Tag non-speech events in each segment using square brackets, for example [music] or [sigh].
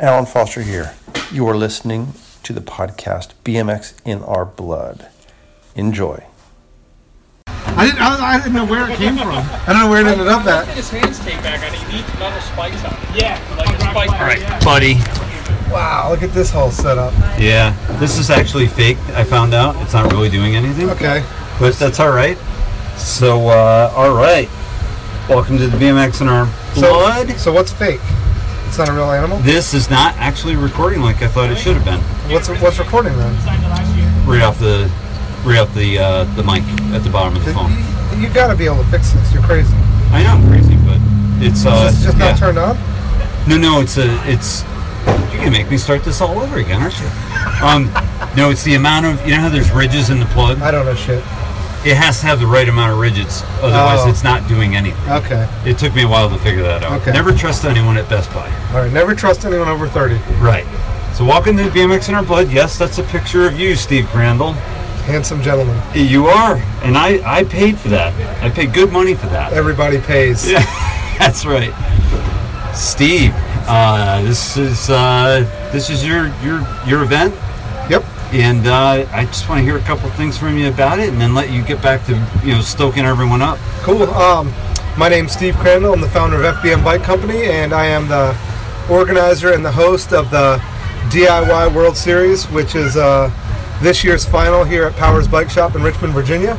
Alan Foster here. You are listening to the podcast BMX in Our Blood. Enjoy. I didn't, I, I didn't know where it came from. I don't know where it ended up Put at. his hands taped back on. He needs metal spikes on. it. Yeah, like a spike. All right, buddy. Wow, look at this whole setup. Yeah, this is actually fake. I found out it's not really doing anything. Okay. but that's all right. So, uh, all right. Welcome to the BMX in our So, blood. so what's fake? It's not a real animal. This is not actually recording like I thought it should have been. What's what's recording then? Right off the, right off the uh, the mic at the bottom of the phone. You, you got to be able to fix this. You're crazy. I know I'm crazy, but it's uh, Is this just yeah. not turned on? No, no, it's a, it's. You're gonna make me start this all over again, aren't you? Um, no, it's the amount of you know how there's ridges in the plug. I don't know shit. It has to have the right amount of ridges, otherwise Oh. it's not doing anything. Okay. It took me a while to figure that out. Okay. Never trust anyone at Best Buy. All right. Never trust anyone over 30. Right. So welcome to BMX in Our Blood. Yes, that's a picture of you, Steve Crandall. Handsome gentleman. You are, and I, I paid for that. I paid good money for that. Everybody pays. Yeah, [laughs] that's right. Steve, uh, this is uh, this is your your your event. And uh, I just want to hear a couple things from you about it, and then let you get back to you know stoking everyone up. Cool. Um, my name's Steve Crandall. I'm the founder of FBM Bike Company, and I am the organizer and the host of the DIY World Series, which is uh, this year's final here at Powers Bike Shop in Richmond, Virginia.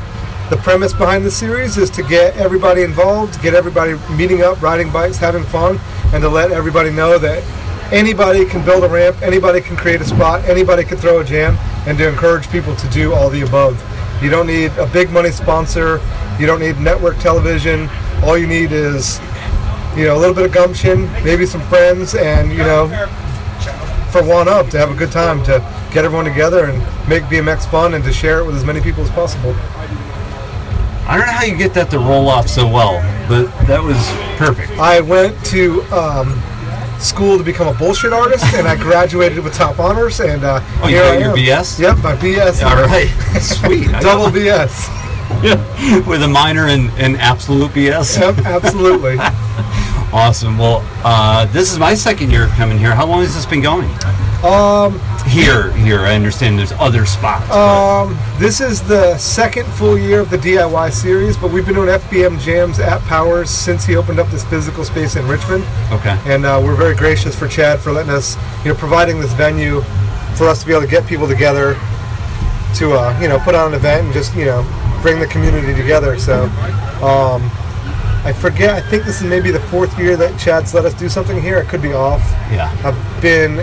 The premise behind the series is to get everybody involved, get everybody meeting up, riding bikes, having fun, and to let everybody know that anybody can build a ramp, anybody can create a spot, anybody can throw a jam, and to encourage people to do all the above. You don't need a big money sponsor, you don't need network television. All you need is, you know, a little bit of gumption, maybe some friends, and you know, for one up to have a good time, to get everyone together and make BMX fun, and to share it with as many people as possible. I don't know how you get that to roll off so well, but that was perfect. I went to um, school to become a bullshit artist, and I graduated with top honors. And uh, Oh, you got I your am. BS? Yep, my BS. All right, [laughs] sweet. Double BS. Yeah, [laughs] with a minor in, in absolute BS. Yep, absolutely. [laughs] Awesome. Well, uh, this is my second year of coming here. How long has this been going? Um, Here, here. I understand there's other spots. but- um, this is the second full year of the DIY series, but we've been doing FBM jams at Powers since he opened up this physical space in Richmond. okay. and uh, we're very gracious for Chad for letting us, you know, providing this venue for us to be able to get people together to, uh, you know, put on an event and just, you know, bring the community together. So, um, I forget. I think this is maybe the fourth year that Chad's let us do something here. It could be off. Yeah. I've been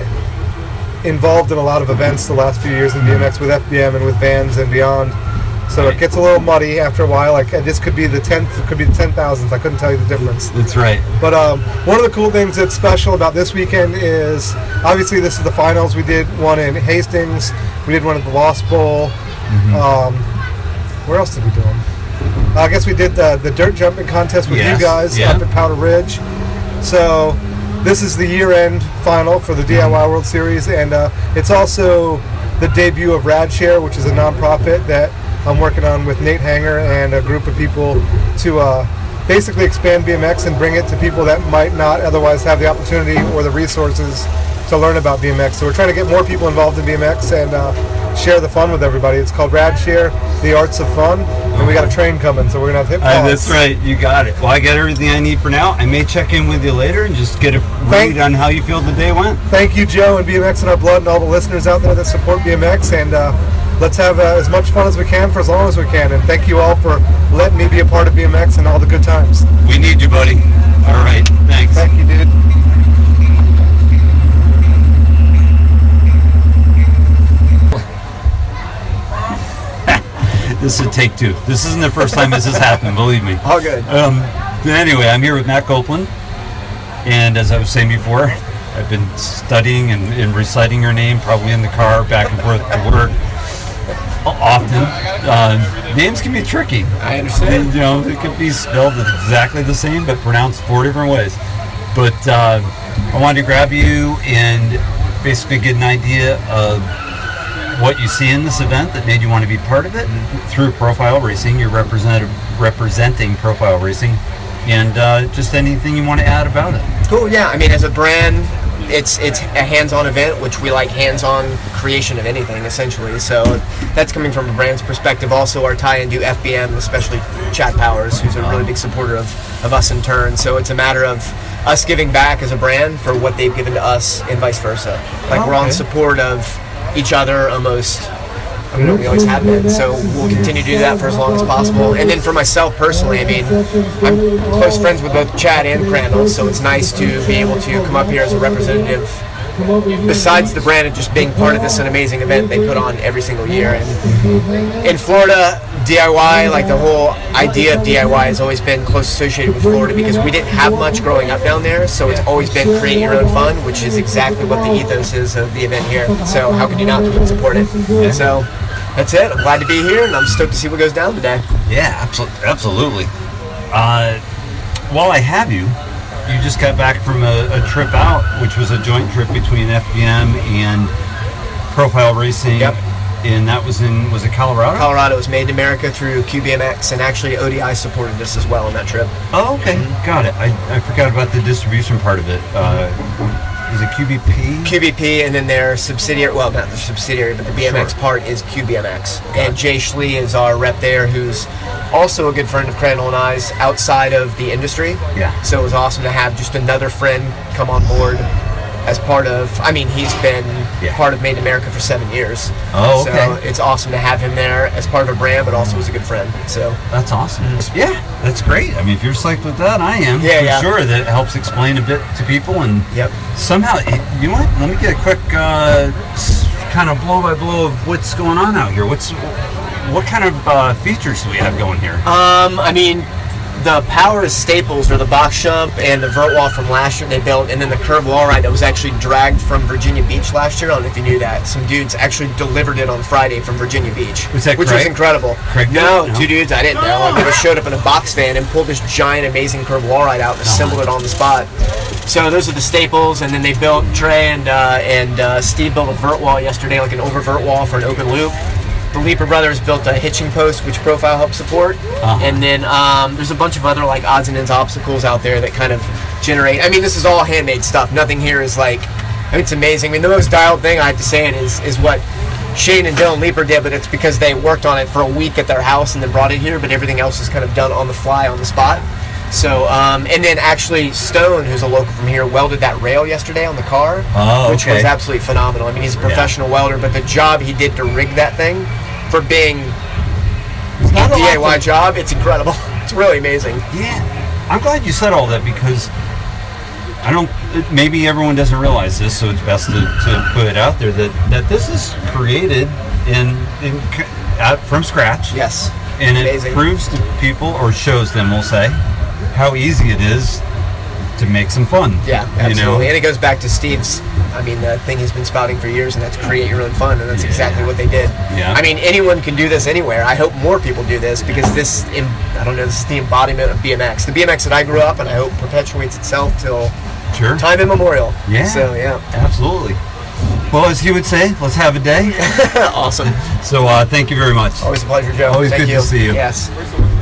involved in a lot of events the last few years in BMX with FBM and with bands and beyond. So it gets a little muddy after a while. Like this could be the tenth, it could be the ten thousandth. I couldn't tell you the difference. That's right. But um, one of the cool things that's special about this weekend is obviously this is the finals. We did one in Hastings. We did one at the Lost Bowl. Um, where else did we do them? I guess we did the, the dirt jumping contest with Yes, you guys yeah. up at Powder Ridge. So this is the year-end final for the DIY World Series, and uh, it's also the debut of RadShare, which is a nonprofit that I'm working on with Nate Hanger and a group of people to uh, basically expand BMX and bring it to people that might not otherwise have the opportunity or the resources to learn about BMX. So we're trying to get more people involved in BMX and uh, share the fun with everybody. It's called RadShare, the arts of fun, and we got a train coming, so we're gonna have hip Uh, that's right. You got it. Well, I got everything I need for now. I may check in with you later and just get a Thank- read on how you feel the day went. Thank you, Joe, and BMX in our blood, and all the listeners out there that support BMX. And uh, let's have uh, as much fun as we can for as long as we can. And thank you all for letting me be a part of BMX and all the good times. We need you, buddy. All right. Thanks. Thank you, dude. This is take two. This isn't the first time this has happened. Believe me. [laughs] All good. Um, anyway, I'm here with Matt Coplon, and as I was saying before, I've been studying and, and reciting your name, probably in the car, back and forth to work. Often, uh, names can be tricky. I understand. And, You know, it could be spelled exactly the same, but pronounced four different ways. But uh, I wanted to grab you and basically get an idea of what you see in this event that made you want to be part of it through Profile Racing. You're represented, representing Profile Racing, and uh, just anything you want to add about it. Cool. Yeah. I mean, as a brand, it's it's a hands-on event, which we like hands-on creation of anything essentially. So that's coming from a brand's perspective. Also, our tie-in to FBM, especially Chad Powers, who's a really big supporter of, of us in turn. So it's a matter of us giving back as a brand for what they've given to us, and vice versa. Like we're on Okay. support of each other almost. I mean, we always have been. So we'll continue to do that for as long as possible. And then for myself personally, I mean, I'm close friends with both Chad and Crandall, so it's nice to be able to come up here as a representative. Besides the brand and just being part of this an amazing event they put on every single year, and in Florida, DIY, like the whole idea of DIY has always been close associated with Florida because we didn't have much growing up down there, so it's always been create your own fun, which is exactly what the ethos is of the event here. So how could you not support it? So that's it. I'm glad to be here, and I'm stoked to see what goes down today. Yeah, absolutely. Absolutely. Uh, while I have you, you just got back from a, a trip out, which was a joint trip between FBM and Profile Racing. Yep. And that was in was it Colorado? Colorado was made in America through QBMX, and actually ODI supported us as well on that trip. oh, okay, got it. I, I forgot about the distribution part of it. Uh, is it QBP? QBP, and then their subsidiary, well, not the subsidiary, but the BMX Sure. part is QBMX. And Jay Schlee is our rep there, who's also a good friend of Crandall and I's outside of the industry. Yeah. So it was awesome to have just another friend come on board as part of, I mean, he's been Yeah. part of Made in America for seven years. Oh, So okay. it's awesome to have him there as part of a brand, but also as a good friend. So That's awesome. Yeah, that's great. I mean, if you're psyched with that, I am. Yeah, for yeah. sure. That helps explain a bit to people, and Yep. somehow, eh, you know what? Let me get a quick uh, kind of blow by blow of what's going on out here. What's what kind of uh, features do we have going here? Um, I mean, the power is staples or the box jump and the vert wall from last year they built, and then the curved wall ride that was actually dragged from Virginia Beach last year. I don't know if you knew that. Some dudes actually delivered it on Friday from Virginia Beach, Was that which Craig? was incredible. Craig no. No? two dudes I didn't know. They showed up in a box van and pulled this giant, amazing curved wall ride out and assembled it on the spot. So those are the staples, and then they built Trey and uh, and uh, Steve built a vert wall yesterday, like an over vert wall for an open loop. The Leaper brothers built a hitching post, which Profile helped support, Uh-huh. and then um, there's a bunch of other like odds and ends obstacles out there that kind of generate. I mean, this is all handmade stuff. Nothing here is like, I mean, it's amazing. I mean, the most dialed thing I have to say it is is what Shane and Dylan Leaper did, but it's because they worked on it for a week at their house and then brought it here. But everything else is kind of done on the fly, on the spot. So, um, and then actually Stone, who's a local from here, welded that rail yesterday on the car, Oh, which was absolutely phenomenal. I mean, he's a professional welder, but the job he did to rig that thing for being It's a not a lot DIY job, it's incredible. [laughs] It's really amazing. Yeah, I'm glad you said all that because I don't. Maybe everyone doesn't realize this, so it's best to, to put it out there that that this is created in in out from scratch. Yes. and it proves to people or shows them, we'll say, how easy it is to make some fun. Yeah, you absolutely. know. And it goes back to Steve's, I mean, the thing he's been spouting for years, and that's create your own fun, and that's Yeah. exactly what they did. Yeah. I mean, anyone can do this anywhere. I hope more people do this because this, I don't know, this is the embodiment of BMX. The BMX that I grew up, and I hope perpetuates itself till Sure. time immemorial. Yeah. So, yeah. Absolutely. Well, as you would say, let's have a day. [laughs] awesome. So, uh, thank you very much. Always a pleasure, Joe. Always Thank good to see you. Yes.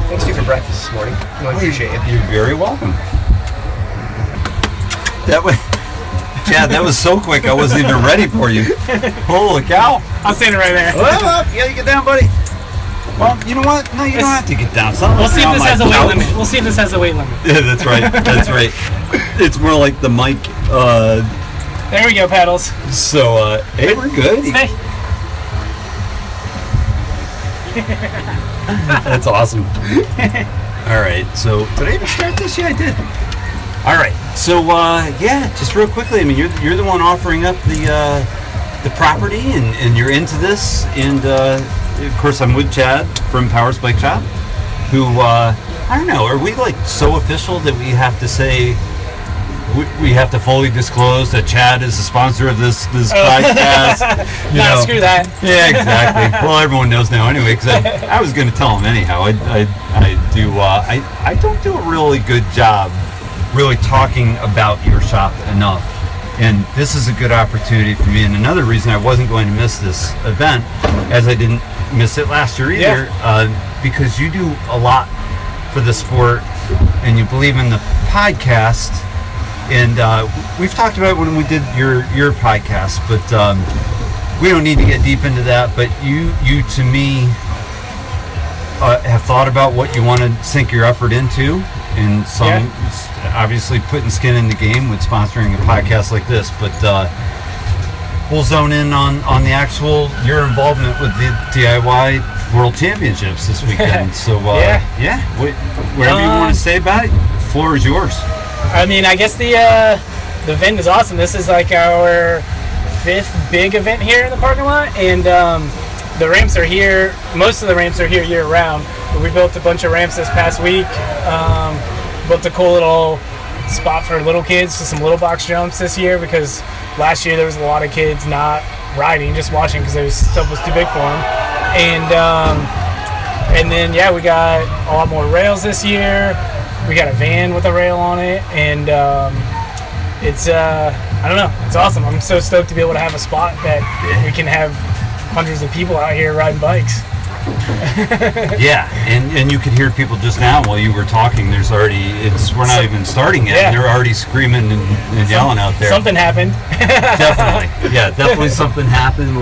Thanks to you for breakfast this morning. I appreciate it. You're very welcome. That way, Chad, that was so quick. I wasn't even ready for you. Holy cow! I'm standing right there. Well, up, yeah, you get down, buddy. Well, you know what? No, you don't have to get down. Son. We'll see if this has a weight limit. We'll see if this has a weight limit. [laughs] Yeah, that's right. That's right. It's more like the mic. Uh, There we go, paddles. so, uh, hey, we're good. Hey, [laughs] That's awesome. [laughs] All right. So did I even start this? Yeah, I did. All right. So uh, yeah, just real quickly. I mean, you're you're the one offering up the uh, the property, and, and you're into this. And uh, of course, I'm with Chad from Powers Bike Shop, who uh, I don't know. Are we like so official that we have to say? We, have to fully disclose that Chad is the sponsor of this this podcast. [laughs] You nah, know. screw that. Yeah, exactly. well, everyone knows now anyway. Because I, I was going to tell them anyhow. I, I, I do. Uh, I, I don't do a really good job, really talking about your shop enough. And this is a good opportunity for me. And another reason I wasn't going to miss this event, as I didn't miss it last year either, uh, because you do a lot for the sport, and you believe in the podcast and uh, we've talked about it when we did your your podcast, but um, we don't need to get deep into that. But you you to me uh, have thought about what you want to sink your effort into, and some Yeah. Obviously putting skin in the game with sponsoring a podcast like this, but. Uh, We'll zone in on, on the actual your involvement with the DIY World Championships this [laughs] weekend. So uh, Yeah. yeah, wh- whatever you Um, want to say about it, floor is yours. I mean, I guess the uh, the event is awesome. This is like our fifth big event here in the parking lot, and um, the ramps are here. Most of the ramps are here year round. But we built a bunch of ramps this past week. Um, built a cool little spot for little kids to some little box jumps this year because last year there was a lot of kids not riding, just watching because their stuff was too big for them. And um, and then yeah, we got a lot more rails this year. We got a van with a rail on it, and um, it's uh, I don't know, it's awesome. I'm so stoked to be able to have a spot that we can have hundreds of people out here riding bikes. [laughs] Yeah, and, and you could hear people just now while you were talking. There's already it's we're not even starting yet. Yeah. And they're already screaming and, and yelling out there. Something happened. definitely, yeah, [laughs] definitely something happened.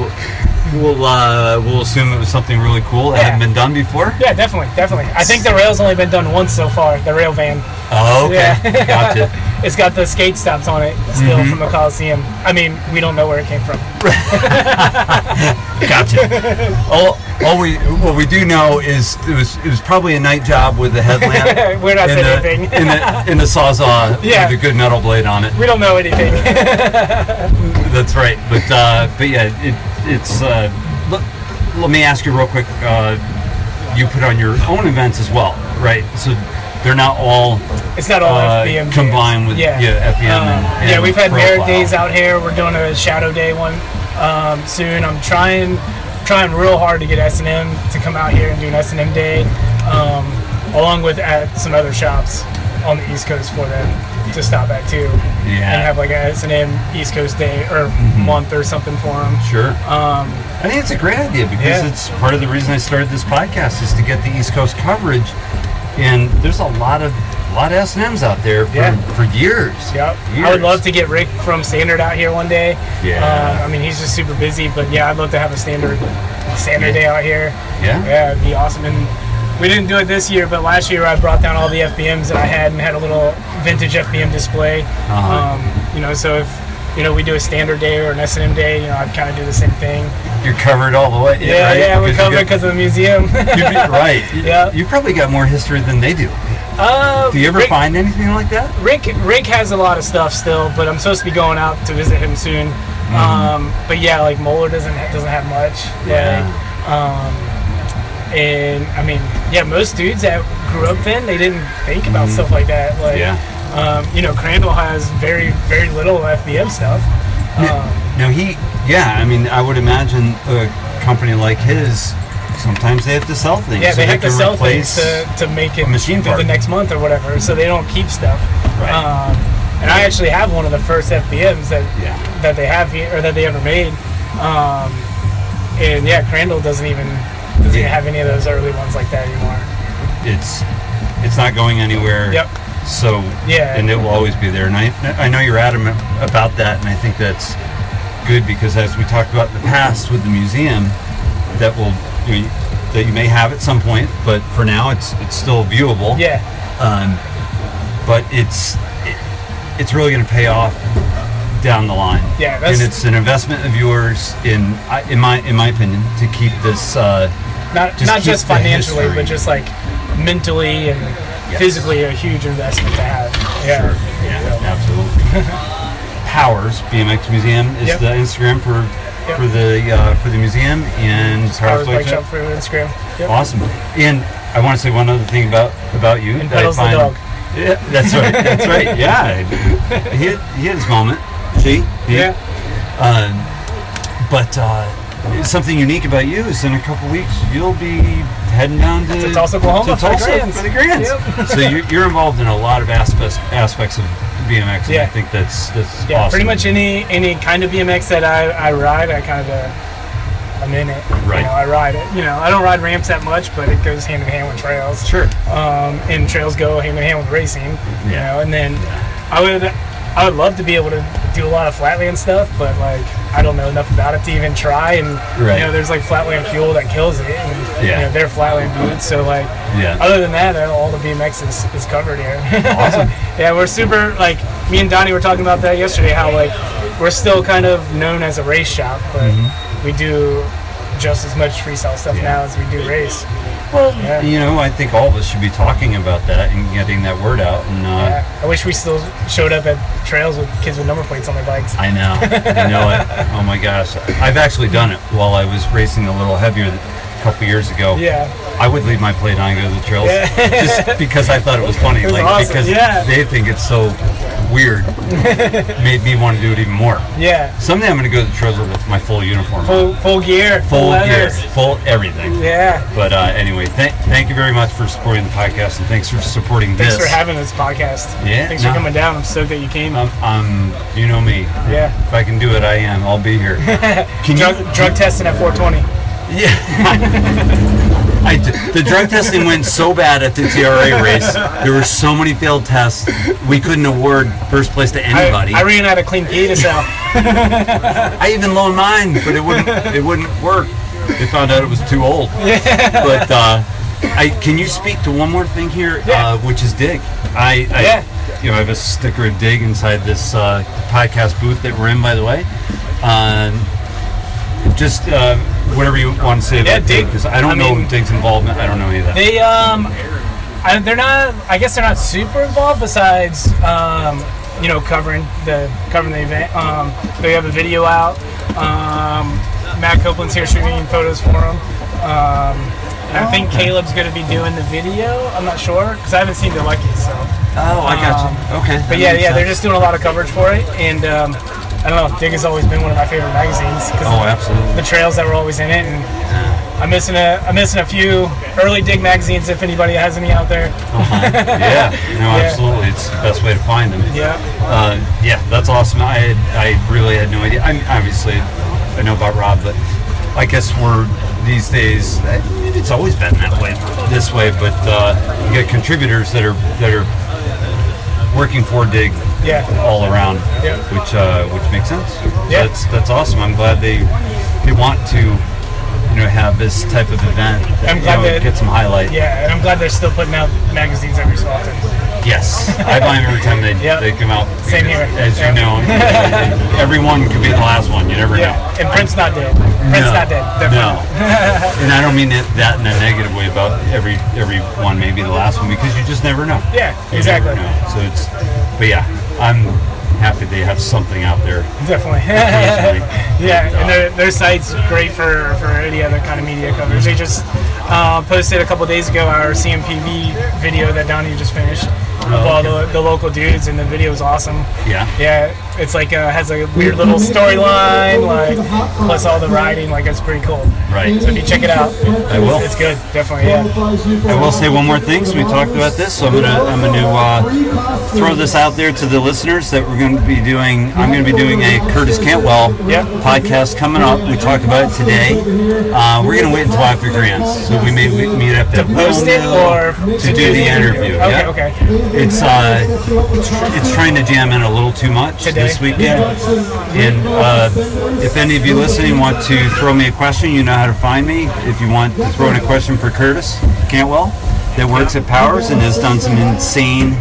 We'll uh, we'll assume it was something really cool that Yeah. hadn't been done before. yeah, definitely, definitely. I think the rail's only been done once so far. The rail van. Oh, okay, Yeah. gotcha. [laughs] It's got the skate stops on it still Mm-hmm. from the Coliseum. I mean, we don't know where it came from. [laughs] Gotcha. all, all we what we do know is it was it was probably a night job with the headlamp. [laughs] We're not in saying the, anything. in the in the sawzall Yeah. with a good metal blade on it. We don't know anything. That's right. But uh, but yeah, it, it's. Uh, let, let me ask you real quick. Uh, you put on your own events as well, right? So they're not all It's not all uh, FBM. days. combined with yeah, yeah FBM Um, and, and yeah, we've had Merritt days out here. We're doing a shadow day one um, soon. I'm trying trying real hard to get S and M to come out here and do an S and M day, um, along with at some other shops on the East Coast for them to stop at too, Yeah. and have like a S and M East Coast day or month or something for them. Sure. Um, I think it's a great idea because Yeah. it's part of the reason I started this podcast is to get the East Coast coverage, and there's a lot of a lot of S and M's out there for, Yeah. for years. Yep. Years. I would love to get Rick from Standard out here one day. Yeah. Um, I mean, he's just super busy, but yeah, I'd love to have a Standard Standard Yeah. day out here. Yeah. Yeah, it'd be awesome. And we didn't do it this year, but last year I brought down all the FBMs that I had and had a little vintage FBM display. Uh-huh. Um, you know, so if you know we do a Standard day or an S&M day, you know, I'd kind of do the same thing. You're covered all the way. Yeah, right? yeah, we're covered because of the museum. [laughs] You'd be right. [laughs] Yeah. You probably got more history than they do. uh, Do you ever Rick, find anything like that? Rick Rick has a lot of stuff still, but I'm supposed to be going out to visit him soon. Mm-hmm. Um, but yeah, like Moeller doesn't doesn't have much. Yeah. Um, and I mean, yeah, most dudes that grew up then they didn't think about stuff like that. Like, Mm-hmm. Yeah. um, you know, Crandall has very very little FBM stuff. Um, Now he, yeah, I mean, I would imagine a company like his, sometimes they have to sell things. yeah, so they have to sell things to, to make it machine through part. the next month or whatever, so they don't keep stuff. Right. Um, and I actually have one of the first FBMs that Yeah. that they have here or that they ever made. Um, and yeah, Crandall doesn't even doesn't even have any of those early ones like that anymore. It's it's not going anywhere. Yep. So Yeah. and it will always be there. And I I know you're adamant about that, and I think that's good because as we talked about in the past with the museum, that will you know, that you may have at some point, but for now it's it's still viewable. Yeah, Um, but it's it, it's really going to pay off down the line. Yeah, that's- and it's an investment of yours in in my in my opinion to keep this. Uh, not Just not just financially, but just like mentally and Yes. physically a huge investment to have. Yeah. Yeah, absolutely. [laughs] Powers BMX Museum is Yep. the Instagram for Yep. for the uh, for the museum and Powers Bike Shop. For Instagram. Yep. Awesome. And I want to say one other thing about about you. And that I find- dog. Yeah, that's right. That's right. Yeah, he had, he had his moment. He- Yeah. Um, but uh, something unique about you is in a couple weeks you'll be heading down to, To Tulsa, Oklahoma to Tulsa for the Grands. Yep. [laughs] so you're, you're involved in a lot of aspects aspects of BMX, and I think that's that's Yeah, awesome. pretty much any any kind of BMX that I, I ride, I kind of I'm in it. Right. You know, I ride it. You know, I don't ride ramps that much, but it goes hand in hand with trails. Sure. Um, and trails go hand in hand with racing. You know, and then I would I would love to be able to do a lot of flatland stuff, but like I don't know enough about it to even try. And Right. you know, there's like flatland fuel that kills it, and Yeah. you know, they're flatland boots. So like, Yeah. other than that, uh, all the BMX is, is covered here. Awesome. [laughs] yeah, we're super like me and Donnie were talking about that yesterday. How like we're still kind of known as a race shop, but Mm-hmm. we do just as much freestyle stuff now as we do race. Well, Yeah. you know, I think all of us should be talking about that and getting that word out. And uh, Yeah. I wish we still showed up at trails with kids with number plates on their bikes. I know, I know it. Oh my gosh, I've actually done it while I was racing a little heavier a couple years ago. Yeah. I would leave my plate on and go to the trails just because I thought it was funny. [laughs] was like awesome, because yeah. they think it's so weird, [laughs] made me want to do it even more. Yeah. Someday I'm going to go to the trails with my full uniform, on. Full full gear. full gear, full everything. Yeah. But uh, anyway, th- thank you very much for supporting the podcast and thanks for supporting Thanks this. for having this podcast. Yeah, Thanks no. for coming down. I'm stoked that you came. Um, um, you know me. yeah. If I can do it, I am. I'll be here. [laughs] Can Drug, you? drug testing at 420. [laughs] I d the drug testing went so bad at the TRA race. There were so many failed tests. We couldn't award first place to anybody. I, I ran out of clean beta cell. I even loaned mine, but it wouldn't. It wouldn't work. They found out it was too old. Yeah. But uh, I can you speak to one more thing here, Yeah. uh, which is Dig. I, I Yeah. you know I have a sticker of Dig inside this uh, podcast booth that we're in, by the way. Um, just uh, whatever you want to say Yeah, about Dig, Dig. because I don't I know mean- Dig's involvement. I don't know any of that. They um, I, they're not. I guess they're not super involved. Besides, um, you know, covering the covering the event. Um, they have a video out. Um, Matt Coplon's here shooting photos for them. Um, I think Caleb's going to be doing the video. I'm not sure because I haven't seen the Lucky. So, oh, I got you. Okay. but yeah, yeah, they're just doing a lot of coverage for it. And um, I don't know. Dig has always been one of my favorite magazines because Oh, absolutely. the trails that were always in it. And I'm missing a I'm missing a few early dig magazines if anybody has any out there. yeah, [laughs] no, Yeah. absolutely. It's the best way to find them. Yeah. Uh, yeah, that's awesome. I had, I really had no idea. I mean, obviously, I know about Rob, but I guess we're these days. It's always been that way, this way. But uh, you get contributors that are that are working for Dig Yeah. all around, Yeah. which uh, which makes sense. Yeah. That's that's awesome. I'm glad they they want to you know have this type of event. That, I'm you glad know, that- get some highlight. Yeah, and I'm glad they're still putting out magazines every so often. Yes, I buy them every time they, [laughs] Yep. they come out. Same here. As you know, [laughs] everyone could be the last one. You never Yeah, know. and Prince not dead. Prince no, not dead. No, [laughs] and I don't mean it, that in a negative way about every every one may be the last one because you just never know. Yeah, You exactly. know. So it's, but yeah, I'm happy they have something out there. Definitely. [laughs] [laughs] yeah, and their, their site's great for, for any other kind of media coverage. They just uh, posted a couple days ago our CMPV video that Donnie just finished of all the, the local dudes, and the video was awesome. Yeah. Yeah, it's like uh, has a weird little storyline, like plus all the riding, like it's pretty cool. Right. So if you check it out, I will. It's good, definitely. Yeah. I will say one more thing. So we talked about this. So I'm gonna I'm gonna uh, throw this out there to the listeners that we're going to be doing. I'm going to be doing a Curtis Cantwell Yep. podcast coming up. We talked about it today. Uh, we're going to wait until after grands, so we may we meet up To post it or to do the interview. Okay, yeah. okay. It's uh, it's trying to jam in a little too much Today? This weekend. And uh, if any of you listening want to throw me a question, you know how to find me. If you want to throw in a question for Curtis Cantwell, that works at Powers and has done some insane,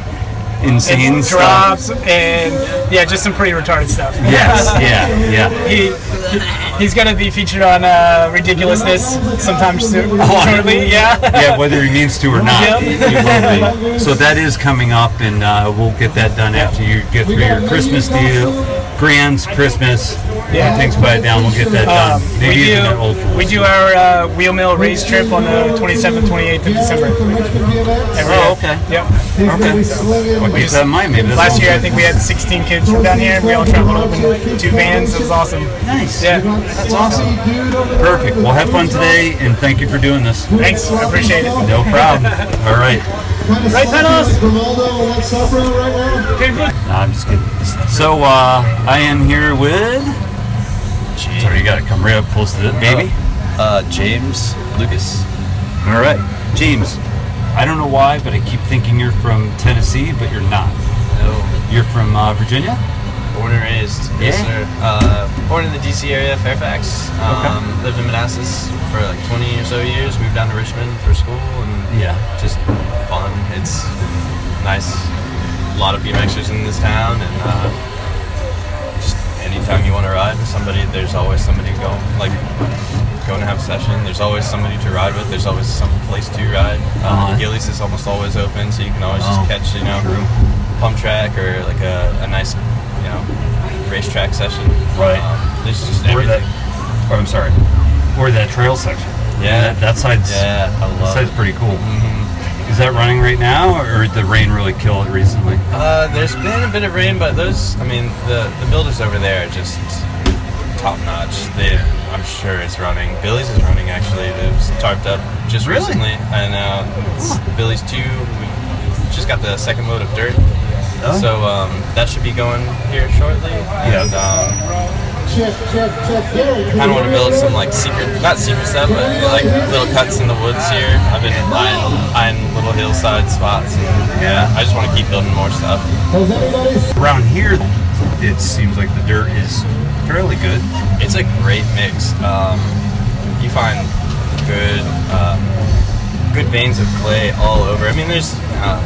insane And stuff. and yeah, just some pretty retarded stuff. Yes, [laughs] yeah, yeah. he, he- he's gonna be featured on uh, ridiculousness sometime soon, [laughs] Oh, shortly. Yeah. yeah, whether he means to or not, Yep. [laughs] So that is coming up, and uh, we'll get that done after you get through your Christmas deal, Grand's Christmas. Yeah. When things quiet down, we'll get that done. Um, Maybe we even Old do we do our uh, wheel mill race trip on the 27th, 28th of December. Every Oh, okay. Yep. Okay. Well, keep that in mind. Maybe Last year I think we had 16 kids from down here, and we all traveled up in two vans. It was awesome. do. Nice. Yeah. That's awesome. Perfect. Well, have fun today, and thank you for doing this. Thanks. I appreciate it. No problem. [laughs] All right. Right, pedals. No, I'm just kidding. So uh, I am here with. Sorry, you got to come right up close to it, baby. Uh, James Lukas. All right, James. I don't know why, but I keep thinking you're from Tennessee, but you're not. No, You're from uh, Virginia? Born and raised. Yes, Yeah. sir. Uh, born in the DC area, Fairfax. Um, Okay. Lived in Manassas for like 20 or so years. Moved down to Richmond for school and Yeah. just fun. It's nice. A lot of BMXers in this town, and uh, just anytime you want to ride with somebody, there's always somebody going like going to have a session. There's always somebody to ride with. There's always some place to ride. Uh-huh. Um, Gillies is almost always open, so you can always Oh, just catch you know pump track or like a, a nice you know racetrack session. Right. Um, there's just Or that, everything. oh, I'm sorry. Or that trail section. Yeah. That, that side's, Yeah, I love that side's pretty cool. Mhm. Is that running right now, or did the rain really kill it recently? Uh, there's been a bit of rain, but those, I mean, the, the builders over there are just top notch. They, I'm sure it's running. Billy's is running actually. It was tarped up just Really? recently, and uh, it's Billy's two. We just got the second load of dirt, Oh. so um, that should be going here shortly. Yeah. And, um, kind of want to build some like secret, not secret stuff, but like little cuts in the woods here. I've been eyeing, eyeing little hillside spots. And, Yeah. I just want to keep building more stuff. Around here, it seems like the dirt is fairly good. It's a great mix. Um, you find good, uh, good veins of clay all over. I mean, there's uh,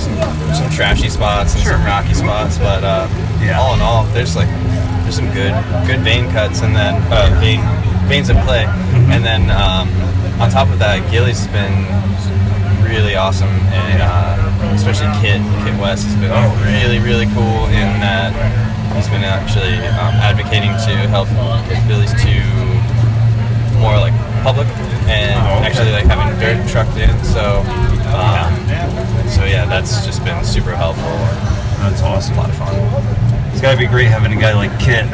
some, some trashy spots and some rocky spots, but uh, Yeah. all in all, there's like there's some good good vein cuts and then uh, vein veins of clay, and then um, on top of that, Gilly's been really awesome, and uh, especially Kit Kit West has been really really cool in that he's been actually um, advocating to help get Billy's to more like public and actually like having dirt trucked in. So um, so yeah, that's just been super helpful. That's awesome. A lot of fun. It's got to be great having a guy like Kit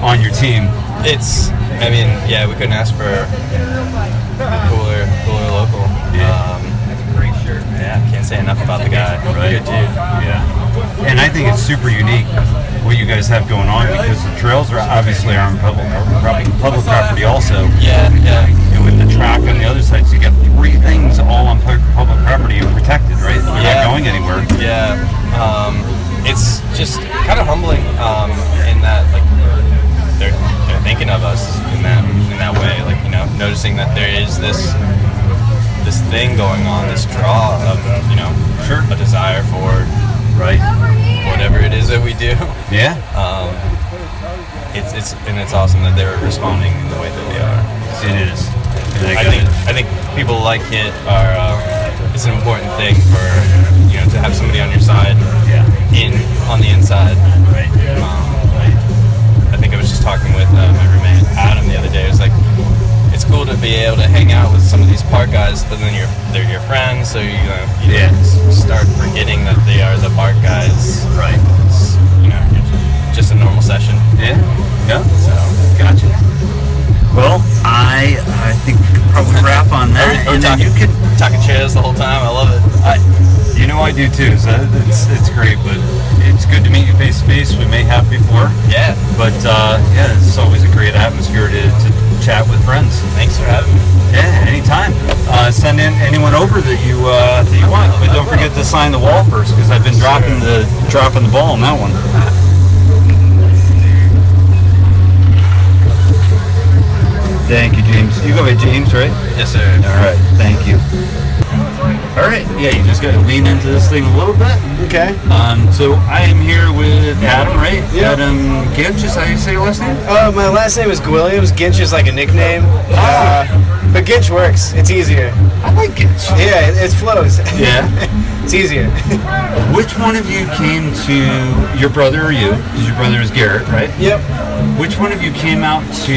on your team. It's I mean yeah, we couldn't ask for a cooler cooler local. Yeah. Um, yeah, can't say enough about the guy. Right. Good dude. Yeah. And I think it's super unique what you guys have going on because the trails are obviously are on public property, public property also. Yeah, yeah. And with the track on the other side, so you got three things all on public property and protected, right? They're Yeah. not going anywhere. Yeah, um, it's just kind of humbling um, in that like they're they're thinking of us in that in that way. Like you know, noticing that there is this this thing going on, this draw of you know, Sure. a desire for Right. whatever it is that we do. [laughs] Yeah. Um, it's it's and it's awesome that they're responding in the way that they are. It is. And I think it. I think people like it are. Um, it's an important thing for you know to have somebody on your side Yeah. in on the inside. Right. Um, I think I was just talking with uh, my roommate Adam the other day. It was like it's cool to be able to hang out with some of these park guys, but then you're they're your friends, so you know you Yeah. start forgetting that they are the park guys. Right. It's, you know, just a normal session. Yeah. Yeah. So Gotcha. Well, I I think we could probably wrap on that, we're and then talking, you can. talking chairs the whole time. I love it. I, you know I do too. So it's it's great, but it's good to meet you face to face. We may have before, Yeah. but uh, yeah, it's always a great atmosphere to, to chat with friends. Thanks for having me. Yeah, anytime. Uh, send in anyone over that you uh, that you want, but don't forget to sign the wall first because I've been dropping the dropping the ball on that one. Thank you, James. You go by James, right? Yes, sir. All right. Thank you. All right. Yeah, you just got to lean into this thing a little bit. Okay. Um, so I am here with Adam, right? Yeah. Adam Ginch is how you say your last name? Uh, my last name is Williams. Ginch is like a nickname. Uh, but Ginch works. It's easier. I like Ginch. Yeah, it, it flows. Yeah. [laughs] it's easier. [laughs] Which one of you came to your brother or you? Because your brother is Garrett, right? yep. Which one of you came out to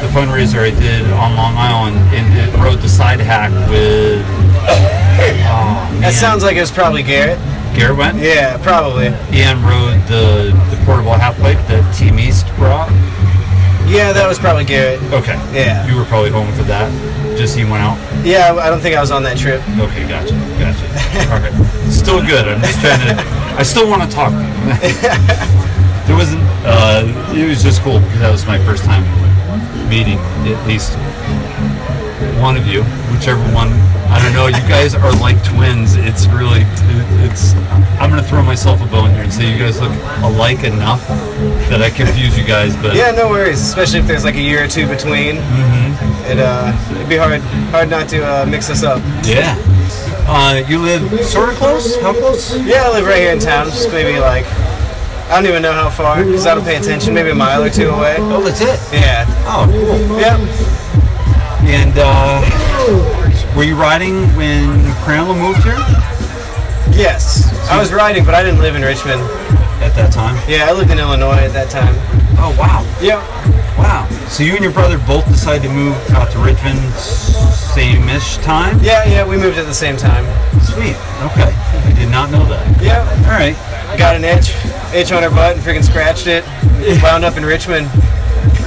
the fundraiser I did on Long Island and rode the side hack with? Oh. That sounds like it was probably Garrett. Garrett went. Yeah, probably. Ian rode the the portable half pipe that Team East brought. Yeah, that was probably Garrett. Okay. Yeah. You were probably home for that. Just he went out. Yeah, I don't think I was on that trip. Okay, gotcha, gotcha. [laughs] All right, still good. I'm just trying to. I still want to talk. [laughs] there wasn't. Uh, it was just cool because that was my first time meeting, at least one of you, whichever one. I don't know. You guys are like twins. It's really, it, it's. I'm gonna throw myself a bone here and say you guys look alike enough that I confuse you guys. But Yeah, no worries. Especially if there's like a year or two between. Mm-hmm. It uh, it'd be hard hard not to uh, mix us up. yeah. Uh, you live sort of close. How close? Yeah, I live right here in town. Just maybe like I don't even know how far because I don't pay attention. Maybe a mile or two away. Oh, that's it. Yeah. Oh, cool. Yep. And uh, were you riding when Crandall moved here Yes. I was riding, but I didn't live in Richmond. at that time? Yeah, I lived in Illinois at that time. Oh, wow. Yeah. Wow. So you and your brother both decided to move out to Richmond same-ish time? Yeah, yeah, we moved at the same time. Sweet. Okay. I did not know that. Yeah. All right. Got an itch, itch on her butt, and freaking scratched it. Wound up in Richmond.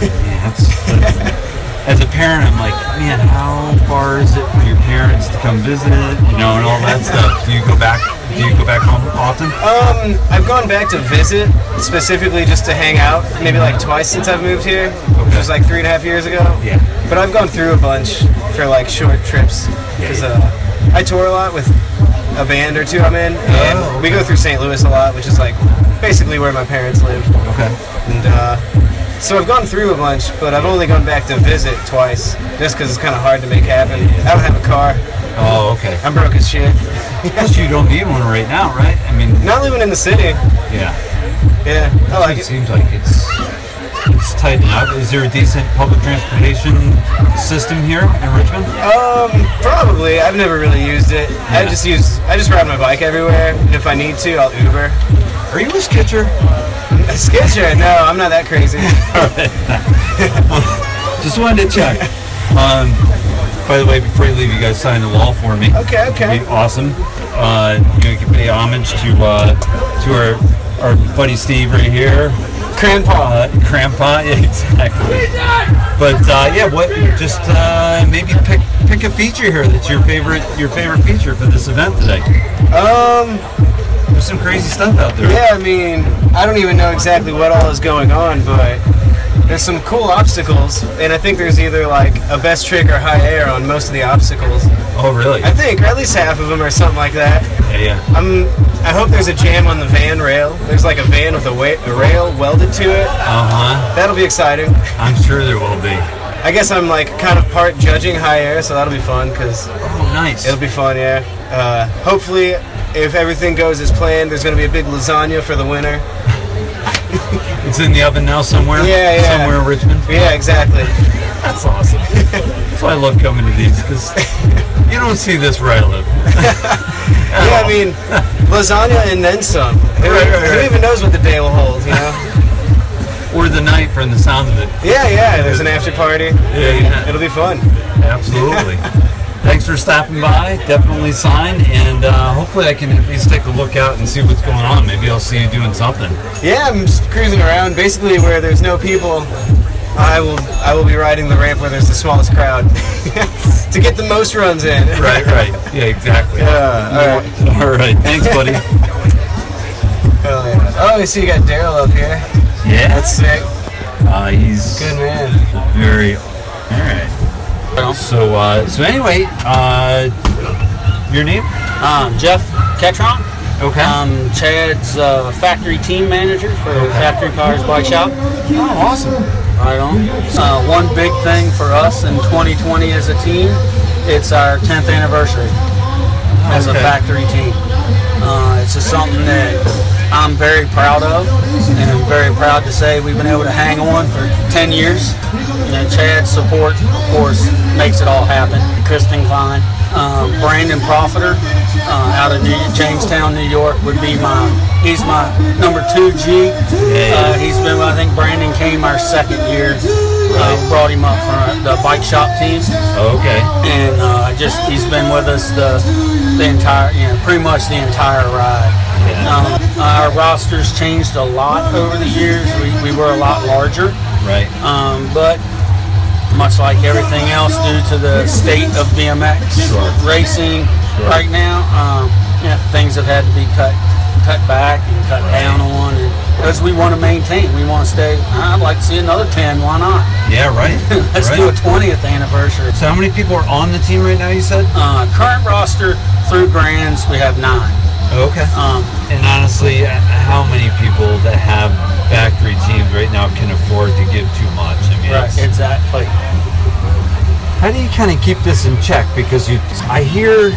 Yeah, that's, that's- as a parent, I'm like, man, how far is it for your parents to come visit? You know, and all that stuff. Do you go back? Do you go back home often? Um, I've gone back to visit specifically just to hang out. Maybe like twice since I've moved here, which was like three and a half years ago. Yeah. But I've gone through a bunch for like short trips because uh, I tour a lot with a band or two I'm in, and Oh, we go through St. Louis a lot, which is like basically where my parents live. Okay. And uh, so I've gone through a bunch, but I've only gone back to visit twice, just because it's kind of hard to make happen. I don't have a car. Oh, okay. I'm broke as shit. Plus, you don't need one right now, right? I mean, Not living in the city. yeah. Yeah, I like It it. seems like it's it's tightened up. Is there a decent public transportation system here in Richmond? Um, probably. I've never really used it. I just use. I just ride my bike everywhere, and if I need to, I'll Uber. Are you a skitcher? A Skitcher? No, I'm not that crazy. [laughs] Just wanted to check. Um, by the way, before you leave, you guys sign the wall for me. Okay, okay. Be awesome. Uh, you, know, you can pay homage to uh, to our our buddy Steve right here. Grandpa. Uh, Crampa, yeah, [laughs] exactly. But uh, yeah, what? Just uh, maybe pick pick a feature here that's your favorite your favorite feature for this event today. Um, There's some crazy stuff out there. yeah. I mean, I don't even know exactly what all is going on, but there's some cool obstacles, and I think there's either like a best trick or high air on most of the obstacles. Oh, really? I think, or at least half of them, or something like that. Yeah, yeah. I'm. I hope there's a jam on the van rail. There's like a van with a, wa- a rail welded to it. Uh huh. That'll be exciting. I'm sure there will be. I guess I'm like kind of part judging high air, so that'll be fun because Oh, nice. it'll be fun. Yeah. Uh, hopefully, if everything goes as planned, there's gonna be a big lasagna for the winner. [laughs] It's in the oven now somewhere. Yeah, yeah. Somewhere in Richmond. Yeah, exactly. That's awesome. That's why I love coming to these because you don't see this I live. [laughs] Yeah, I mean, [laughs] lasagna and then some. Who, Right, right, who even knows what the day will hold? You know? Or the night from the sound of it. Yeah, yeah. There's an after party. Yeah, yeah. It'll be fun. Absolutely. Thanks for stopping by. Definitely sign, and uh, hopefully I can at least take a look out and see what's going on. Maybe I'll see you doing something. Yeah, I'm just cruising around. Basically, where there's no people, I will I will be riding the ramp where there's the smallest crowd [laughs] to get the most runs in. [laughs] Right, right. Yeah, exactly. Yeah. All right. [laughs] All right. Thanks, buddy. Hell yeah. Oh, I see you got Daryl up here. Yeah. That's sick. Uh, he's Good man. very. So, uh, so anyway, uh, your name? Um, Jeff Ketron. Okay. Um, Chad's uh, factory team manager for Factory Powers Bike Shop. oh, awesome. Right on. Uh, one big thing for us in 2020 as a team, it's our 10th anniversary as a factory team. Uh, it's just something that I'm very proud of, and I'm very proud to say we've been able to hang on for 10 years. You know, Chad's support, of course, makes it all happen. Kristen Klein, uh, Brandon Profiter, uh, out of New Jamestown, New York, would be my. He's my number two G. Uh, he's been. I think Brandon came our second year. Uh, brought him up for the bike shop team Okay. and uh, just he's been with us the the entire, you know, pretty much the entire ride. Um, our rosters changed a lot over the years. We, we were a lot larger, Right. um, but much like everything else, due to the state of BMX Sure. racing right now, um, yeah, things have had to be cut cut back and cut down on, and because we want to maintain, we want to stay. I'd like to see another ten. Why not? Yeah, right. [laughs] Let's right. do a 20th anniversary. So how many people are on the team right now? You said. Uh, current roster through grands, we have nine. Okay. Um, And honestly, uh, how many people that have factory teams right now can afford to give too much? I mean, right, exactly. how do you kind of keep this in check? Because you, I hear,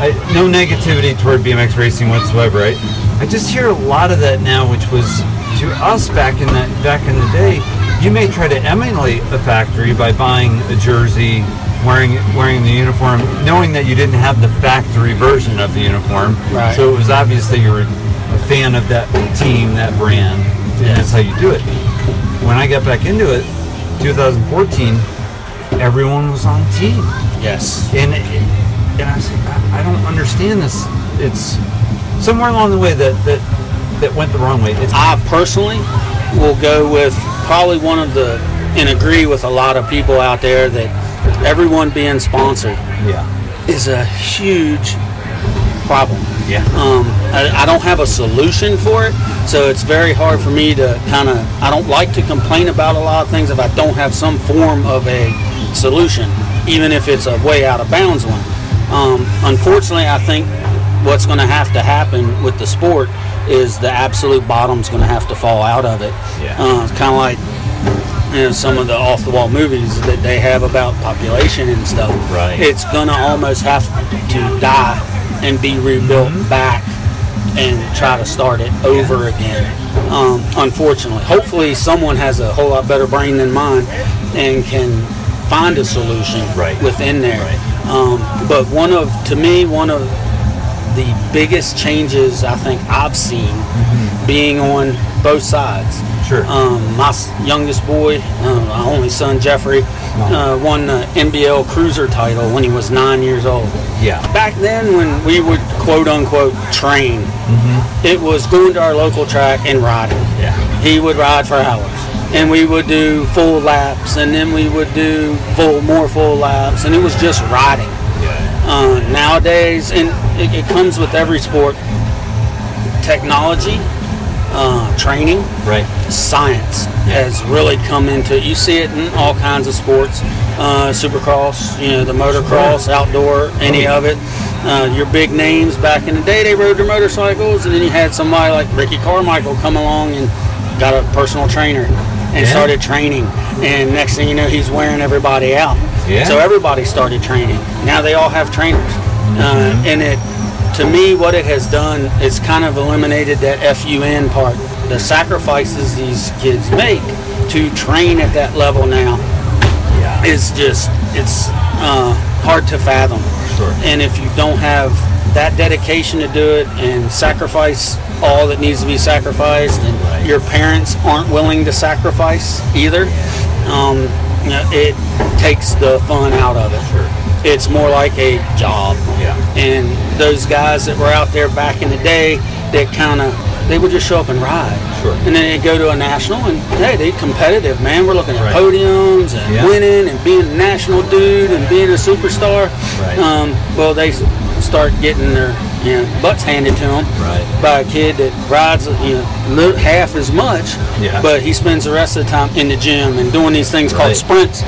I, no negativity toward BMX racing whatsoever. Right? I just hear a lot of that now, which was to us back in that back in the day. You may try to emulate a factory by buying a jersey, wearing wearing the uniform, knowing that you didn't have the factory version of the uniform. Right. So it was obvious that you were a fan of that team, that brand, and that's how you do it. When I got back into it, 2014, everyone was on team, Yes. and and I was like, I, I don't understand this. It's somewhere along the way that that that went the wrong way. It's I personally will go with probably one of the, and agree with a lot of people out there that everyone being sponsored yeah, is a huge problem. yeah, Um, I, I don't have a solution for it, so it's very hard for me to kind of. I don't like to complain about a lot of things if I don't have some form of a solution, even if it's a way out of bounds one. Um, unfortunately, I think what's going to have to happen with the sport is the absolute bottom's going to have to fall out of it. Yeah. Uh, it's kind of like know, some of the off the wall movies that they have about population and stuff. Right. It's gonna almost have to die and be rebuilt Mm-hmm. back and try to start it over again. Um, unfortunately, hopefully someone has a whole lot better brain than mine and can find a solution Right. within there. Right. Um, but one of, to me, one of the biggest changes I think I've seen being on both sides. Mm-hmm. Sure. Um, my youngest boy, uh, my only son Jeffrey, uh, won the NBL Cruiser title when he was nine years old. yeah, Back then, when we would quote unquote train, it was going to our local track and riding. yeah, He would ride for hours. And we would do full laps, and then we would do full, more full laps, and it was just riding. yeah, Uh, nowadays, and it, it comes with every sport, technology, uh, training, right, science has really come into it. You see it in all kinds of sports, uh, supercross, you know, the motocross, outdoor, any of it. Uh, your big names back in the day, they rode their motorcycles, and then you had somebody like Ricky Carmichael come along and got a personal trainer and Yeah. started training. And next thing you know, he's wearing everybody out. Yeah. So everybody started training. Now they all have trainers, uh, and it to me, what it has done is kind of eliminated that FUN part, the sacrifices these kids make to train at that level now yeah, is just it's uh, hard to fathom. Sure. And if you don't have that dedication to do it and sacrifice all that needs to be sacrificed, and Right. your parents aren't willing to sacrifice either, um, you know, it takes the fun out of it. Sure. It's more like a job. Yeah. And those guys that were out there back in the day that kind of they would just show up and ride. Sure. And then they'd go to a national and hey, they competitive, man. We're looking at Right. podiums and Yeah. winning and being a national dude and being a superstar. Right. Um, well, they start getting their you know butts handed to him Right. by a kid that rides you know half as much, Yeah. but he spends the rest of the time in the gym and doing these things called sprints.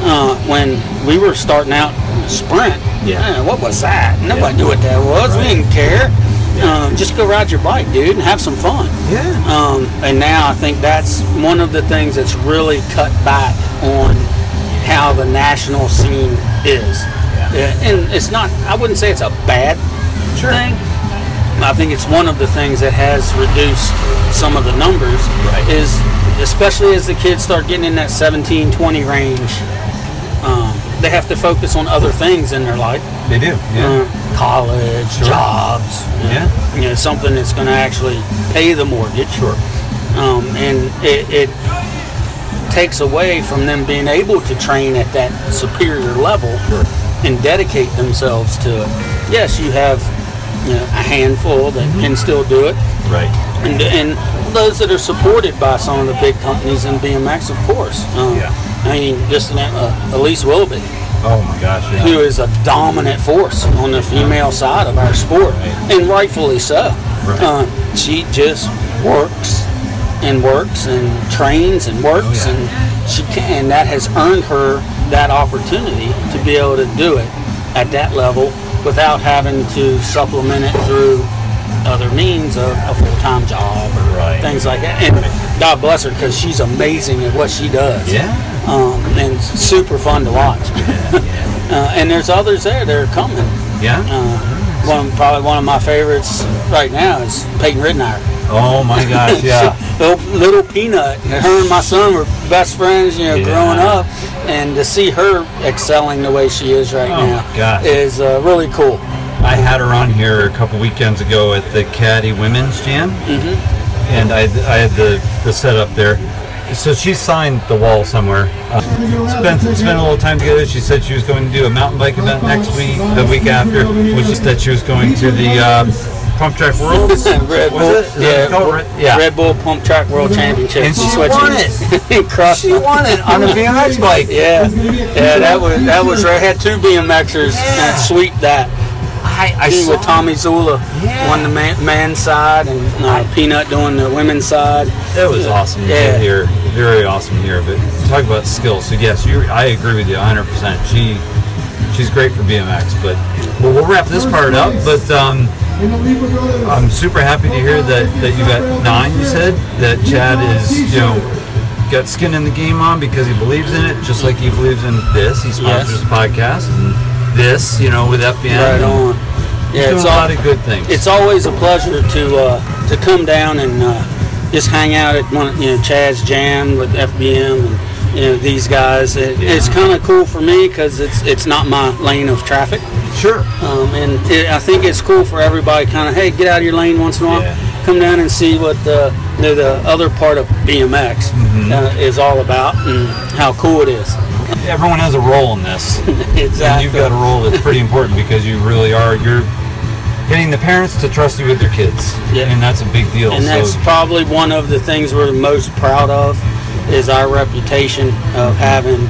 Uh, when we were starting out sprint, Yeah. man, what was that? Nobody Yeah. knew what that was. We didn't care. Um, just go ride your bike, dude, and have some fun. Yeah. Um, and now I think that's one of the things that's really cut back on how the national scene is. Yeah. And it's not, I wouldn't say it's a bad thing. I think it's one of the things that has reduced some of the numbers Right. is especially as the kids start getting in that 17, 20 range, um, they have to focus on other things in their life. They do. Yeah. Uh, college, jobs, you know, Yeah. you know, something that's going to actually pay the mortgage. Sure. Um, and it, it takes away from them being able to train at that superior level Sure. and dedicate themselves to it. Yes, you have a handful that Mm-hmm. can still do it, Right. and, and those that are supported by some of the big companies in BMX, of course. Um, Yeah. I mean, just uh, Alise Willoughby. Oh my gosh, yeah. who is a dominant force on the female side of our sport, and rightfully so. Right. Uh, she just works and works and trains and works, Oh, yeah. and she can. And that has earned her that opportunity to be able to do it at that level without having to supplement it through other means of a full-time job or Right. things like that. And God bless her because she's amazing at what she does Yeah. um, and super fun to watch. [laughs] uh, and there's others there that are coming. Yeah. Uh, one probably one of my favorites right now is Payton Ridenour. Oh my gosh, yeah. [laughs] little, peanut. Her and my son were best friends, you know, Yeah. growing up, and to see her excelling the way she is right Oh, now gosh. is uh, really cool. I had her on here a couple weekends ago at the Caddy Women's Jam, Mm-hmm. and I, I had the, the setup there. So she signed the wall somewhere. Uh, spent spent a little time together. She said she was going to do a mountain bike event next week, the week after, which is that she was going to the uh, Pump Track Worlds. Red Was Bull, it? Is that yeah, Red- yeah. Red Bull Pump Track World Championship. And she Switching. won it. [laughs] Crushed She won it on a [laughs] BMX bike. Yeah, yeah, that was that was right. Had two BMXers Yeah. and sweep that. I, I saw with Tommy Zula Yeah. won the man, man's side and uh, Peanut doing the women's side. That was awesome to Yeah. hear. Very awesome here. But talk about skills. So yes, you. I agree with you 100. percent She, she's great for BMX. But well, we'll wrap this part up. But um, I'm super happy to hear that that you got nine. You said that Chad is you know got skin in the game on because he believes in it, just like he believes in this. He sponsors Yes. the podcast and this, you know, with FBM. Right on. Yeah, it's a lot of good things. it's always a pleasure to uh, to come down and uh, just hang out at one, you know, Chad's Jam with FBM and you know these guys. It, Yeah. It's kind of cool for me because it's it's not my lane of traffic. sure. Um, and it, I think it's cool for everybody, kind of, hey, get out of your lane once in a while, Yeah. come down and see what the you know, the other part of BMX Mm-hmm. uh, is all about and how cool it is. Everyone has a role in this. [laughs] And exactly. you've got a role that's pretty important because you really are you're getting the parents to trust you with their kids. Yeah. And that's a big deal. and that's probably one of the things we're most proud of is our reputation of having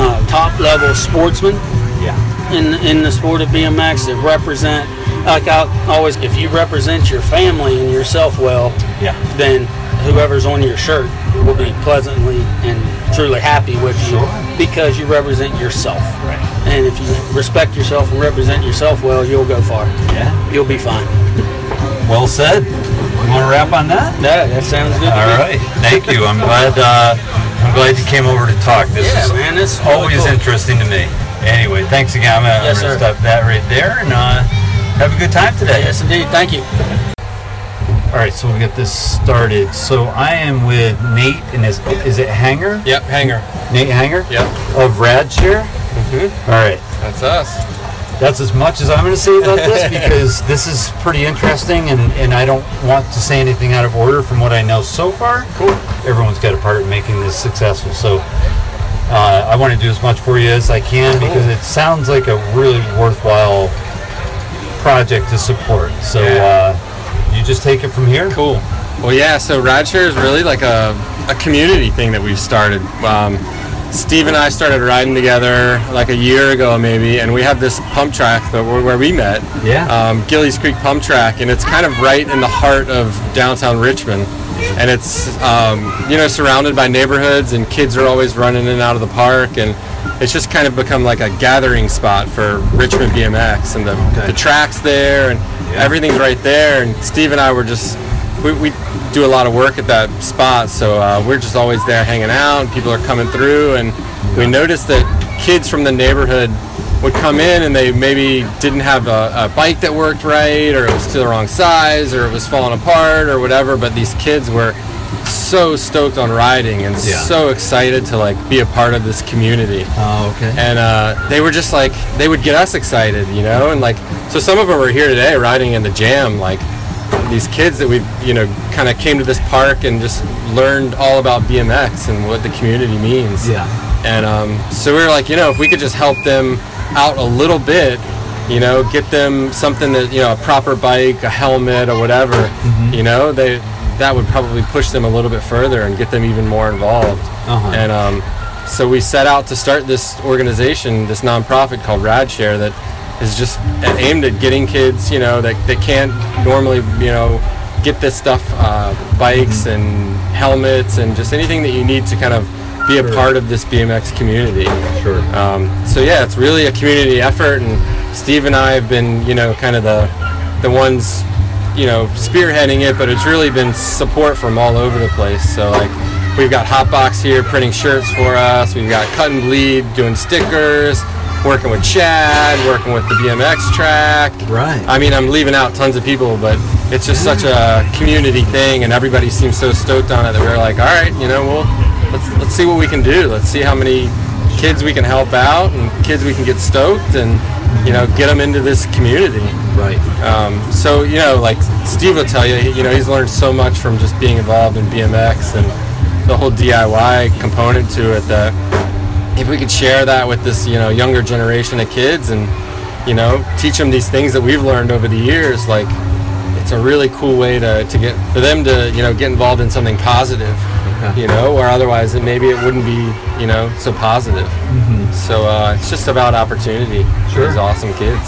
uh, top level sportsmen yeah. in in the sport of BMX that represent like I always if you represent your family and yourself well Yeah. then whoever's on your shirt will be pleasantly and truly happy with you Sure. because you represent yourself. Right. And if you respect yourself and represent yourself well, you'll go far. Yeah. You'll be fine. Well said. You want to wrap on that? Yeah, that sounds good. All right. Thank you. I'm glad uh, I'm glad you came over to talk. This Yeah, is man, this always cool. interesting to me. Anyway, thanks again. I'm gonna, Yes, I'm gonna sir. stop that right there and uh, have a good time today. Yes, indeed. Thank you. All right, so we'll get this started. So I am with Nate and his is it Hanger? Yep, hanger. Nate Hanger? Yep. Of Radshare? Mm-hmm. All right. That's us. That's as much as I'm going to say about this [laughs] because this is pretty interesting and, and I don't want to say anything out of order from what I know so far. Cool. Everyone's got a part in making this successful. So uh, I want to do as much for you as I can because it sounds like a really worthwhile project to support. So Yeah. uh, you just take it from here. Cool. Well, yeah. So RadShare is really like a, a community thing that we've started. Um, Steve and I started riding together like a year ago, maybe, and we have this pump track that where, where we met. Yeah. Um, Gillies Creek Pump Track, and it's kind of right in the heart of downtown Richmond, and it's um, you know surrounded by neighborhoods, and kids are always running in and out of the park, and it's just kind of become like a gathering spot for Richmond BMX, and the, the tracks there, and everything's right there. And Steve and I were just we, we do a lot of work at that spot, so uh, we're just always there hanging out, and people are coming through, and we noticed that kids from the neighborhood would come in and they maybe didn't have a, a bike that worked right, or it was to the wrong size, or it was falling apart, or whatever. But these kids were so stoked on riding and Yeah. so excited to like be a part of this community Oh, okay. and uh, they were just like they would get us excited you know and like so some of them are here today riding in the jam like these kids that we you know kind of came to this park and just learned all about bmx and what the community means Yeah. and um, so we were like you know if we could just help them out a little bit you know get them something that you know a proper bike a helmet or whatever Mm-hmm. you know they that would probably push them a little bit further and get them even more involved Uh-huh. and um, so we set out to start this organization, this nonprofit called RadShare that is just aimed at getting kids, you know, that, that can't normally, you know, get this stuff, uh, bikes and helmets and just anything that you need to kind of be a part of this BMX community. Sure. Um, so yeah, it's really a community effort, and Steve and I have been, you know, kind of the the ones, you know, spearheading it. But it's really been support from all over the place. So like, we've got Hotbox here printing shirts for us. We've got Cut and Bleed doing stickers. Working with Chad, working with the BMX track. Right. I mean, I'm leaving out tons of people, but it's just such a community thing, and everybody seems so stoked on it that we're like, all right, you know, we'll let's let's see what we can do. Let's see how many kids we can help out and kids we can get stoked and you know get them into this community. Right. Um, so you know, like Steve will tell you, you know, he's learned so much from just being involved in BMX and the whole DIY component to it that if we could share that with this you know younger generation of kids and you know teach them these things that we've learned over the years like it's a really cool way to, to get for them to you know get involved in something positive you know or otherwise it, maybe it wouldn't be you know so positive. So uh, it's just about opportunity. For Sure. these awesome kids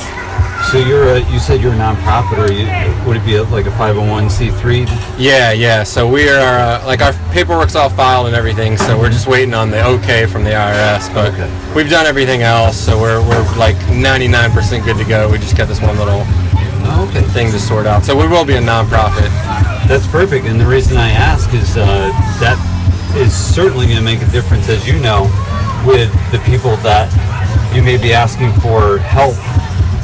So you're a, you said you're a nonprofit, or you, would it be a, like a 501c3? yeah yeah so we are uh, like our paperwork's all filed and everything so we're just waiting on the okay from the irs but Okay. we've done everything else so we're, we're like 99% good to go we just got this one little Oh, okay. thing to sort out so we will be a nonprofit That's perfect, and the reason I ask is uh, that is certainly going to make a difference, as you know, with the people that you may be asking for help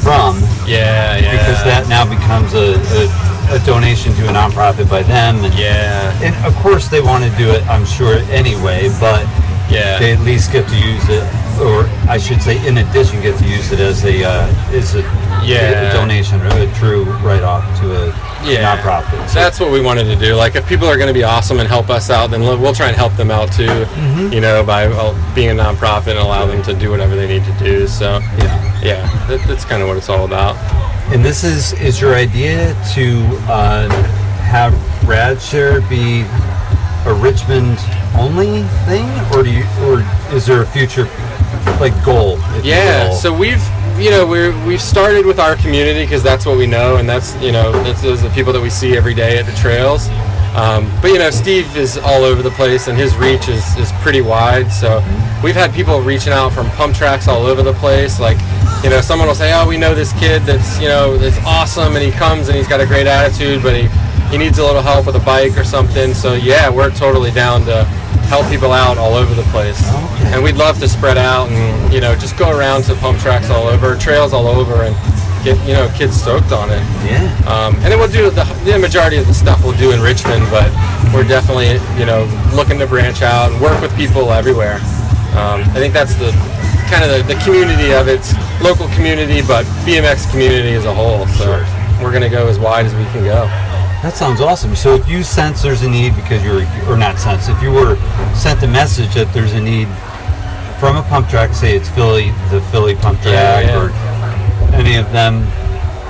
from, yeah yeah. Because that now becomes a, a, a donation to a nonprofit by them, and, yeah. and of course they want to do it, I'm sure, anyway, but yeah. they at least get to use it, or I should say, in addition, get to use it as a uh, as a, Yeah. a donation or a true write-off to a yeah. nonprofit. So- That's what we wanted to do. Like, if people are going to be awesome and help us out, then we'll we'll try and help them out too. Mm-hmm. You know, by being a nonprofit and allow them to do whatever they need to do. So, yeah. yeah, that, that's kind of what it's all about. And this is is your idea to uh, have RadShare be a Richmond only thing, or do you, or is there a future like goal? Yeah. So we've you know we're we've started with our community because that's what we know and that's you know that's those are the people that we see every day at the trails. Um, but you know Steve is all over the place and his reach is, is pretty wide. So we've had people reaching out from pump tracks all over the place. Like you know someone will say, oh we know this kid that's you know that's awesome and he comes and he's got a great attitude, but he he needs a little help with a bike or something. So yeah, we're totally down to help people out all over the place. Okay. And we'd love to spread out and you know just go around to pump tracks all over, trails all over, and get you know kids stoked on it. yeah. Um, and then we'll do the, the majority of the stuff we'll do in Richmond, but we're definitely you know looking to branch out and work with people everywhere. Um, I think that's the kind of the, the community of it, It's local community, but BMX community as a whole. So Sure. we're gonna go as wide as we can go. That sounds awesome. So if you sense there's a need because you're, or not sense, if you were sent a message that there's a need from a pump track, say it's Philly, the Philly pump track, yeah. or any of them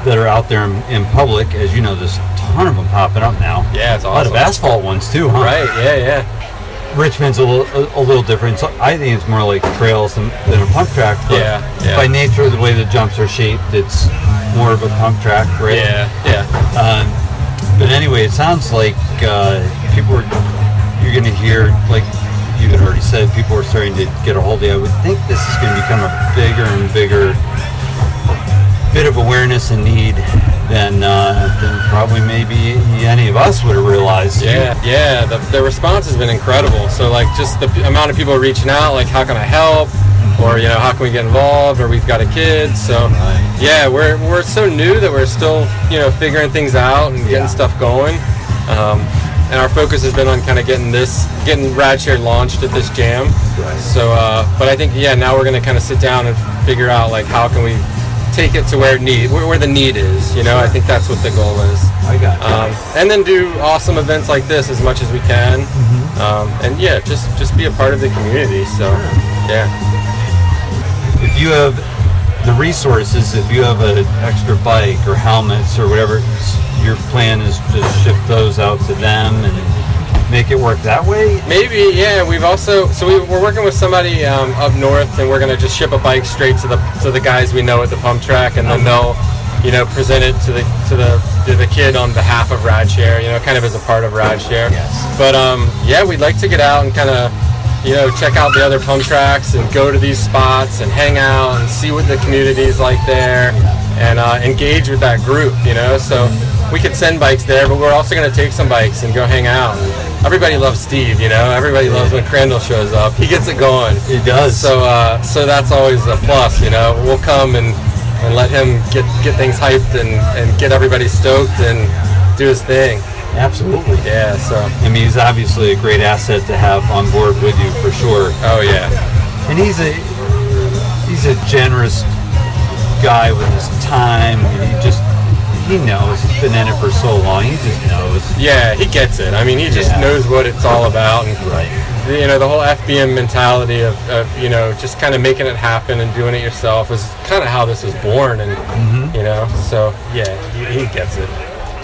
that are out there in, in public, as you know, there's a ton of them popping up now. Yeah, it's A lot of asphalt ones too, huh? Right? Yeah, yeah. Richmond's a little, a, a little different. So I think it's more like trails than, than a pump track. But Yeah, yeah. By nature the way the jumps are shaped, it's more of a pump track, right? Yeah, yeah. Um, but anyway, it sounds like uh, people are. You're going to hear, like you had already said, people are starting to get a hold of you. I would think this is going to become a bigger and bigger bit of awareness and need than uh, than probably maybe any of us would have realized. Yeah, yeah. The, the response has been incredible. So like just the amount of people reaching out, like how can I help, or you know how can we get involved, or we've got a kid. So yeah, we're we're so new that we're still you know figuring things out and getting Yeah. stuff going. Um, and our focus has been on kind of getting this, getting RadShare launched at this jam. Right. So, uh, but I think yeah, now we're gonna kind of sit down and figure out like how can we take it to where need, where, where the need is. You know, I think that's what the goal is. I got. Um, and then do awesome events like this as much as we can. Mm-hmm. Um, and yeah, just just be a part of the community. So yeah, if you have the resources, if you have an extra bike or helmets or whatever, your plan is to ship those out to them and make it work that way? Maybe, yeah. We've also so we, we're working with somebody um, up north, and we're gonna just ship a bike straight to the to the guys we know at the pump track, and then they'll, you know, present it to the to the to the kid on behalf of Radshare. You know, kind of as a part of Radshare. Yes. But um, yeah, we'd like to get out and kind of, you know, check out the other pump tracks and go to these spots and hang out and see what the community's like there, and uh, engage with that group. You know, so we could send bikes there, but we're also gonna take some bikes and go hang out. Everybody loves Steve, you know. Everybody loves when Crandall shows up. He gets it going. He does. So, uh, so that's always a plus, you know. We'll come and, and let him get get things hyped and, and get everybody stoked and do his thing. Absolutely. Yeah. So. I mean, he's obviously a great asset to have on board with you for sure. Oh yeah. And he's a he's a generous guy with his time. He just he knows. He's been in it for so long. He just knows. Yeah, he gets it. I mean, he just Yeah. knows what it's all about, and Right. you know the whole FBM mentality of, of you know just kind of making it happen and doing it yourself is kind of how this was born, and Mm-hmm. you know, so yeah, he, he gets it.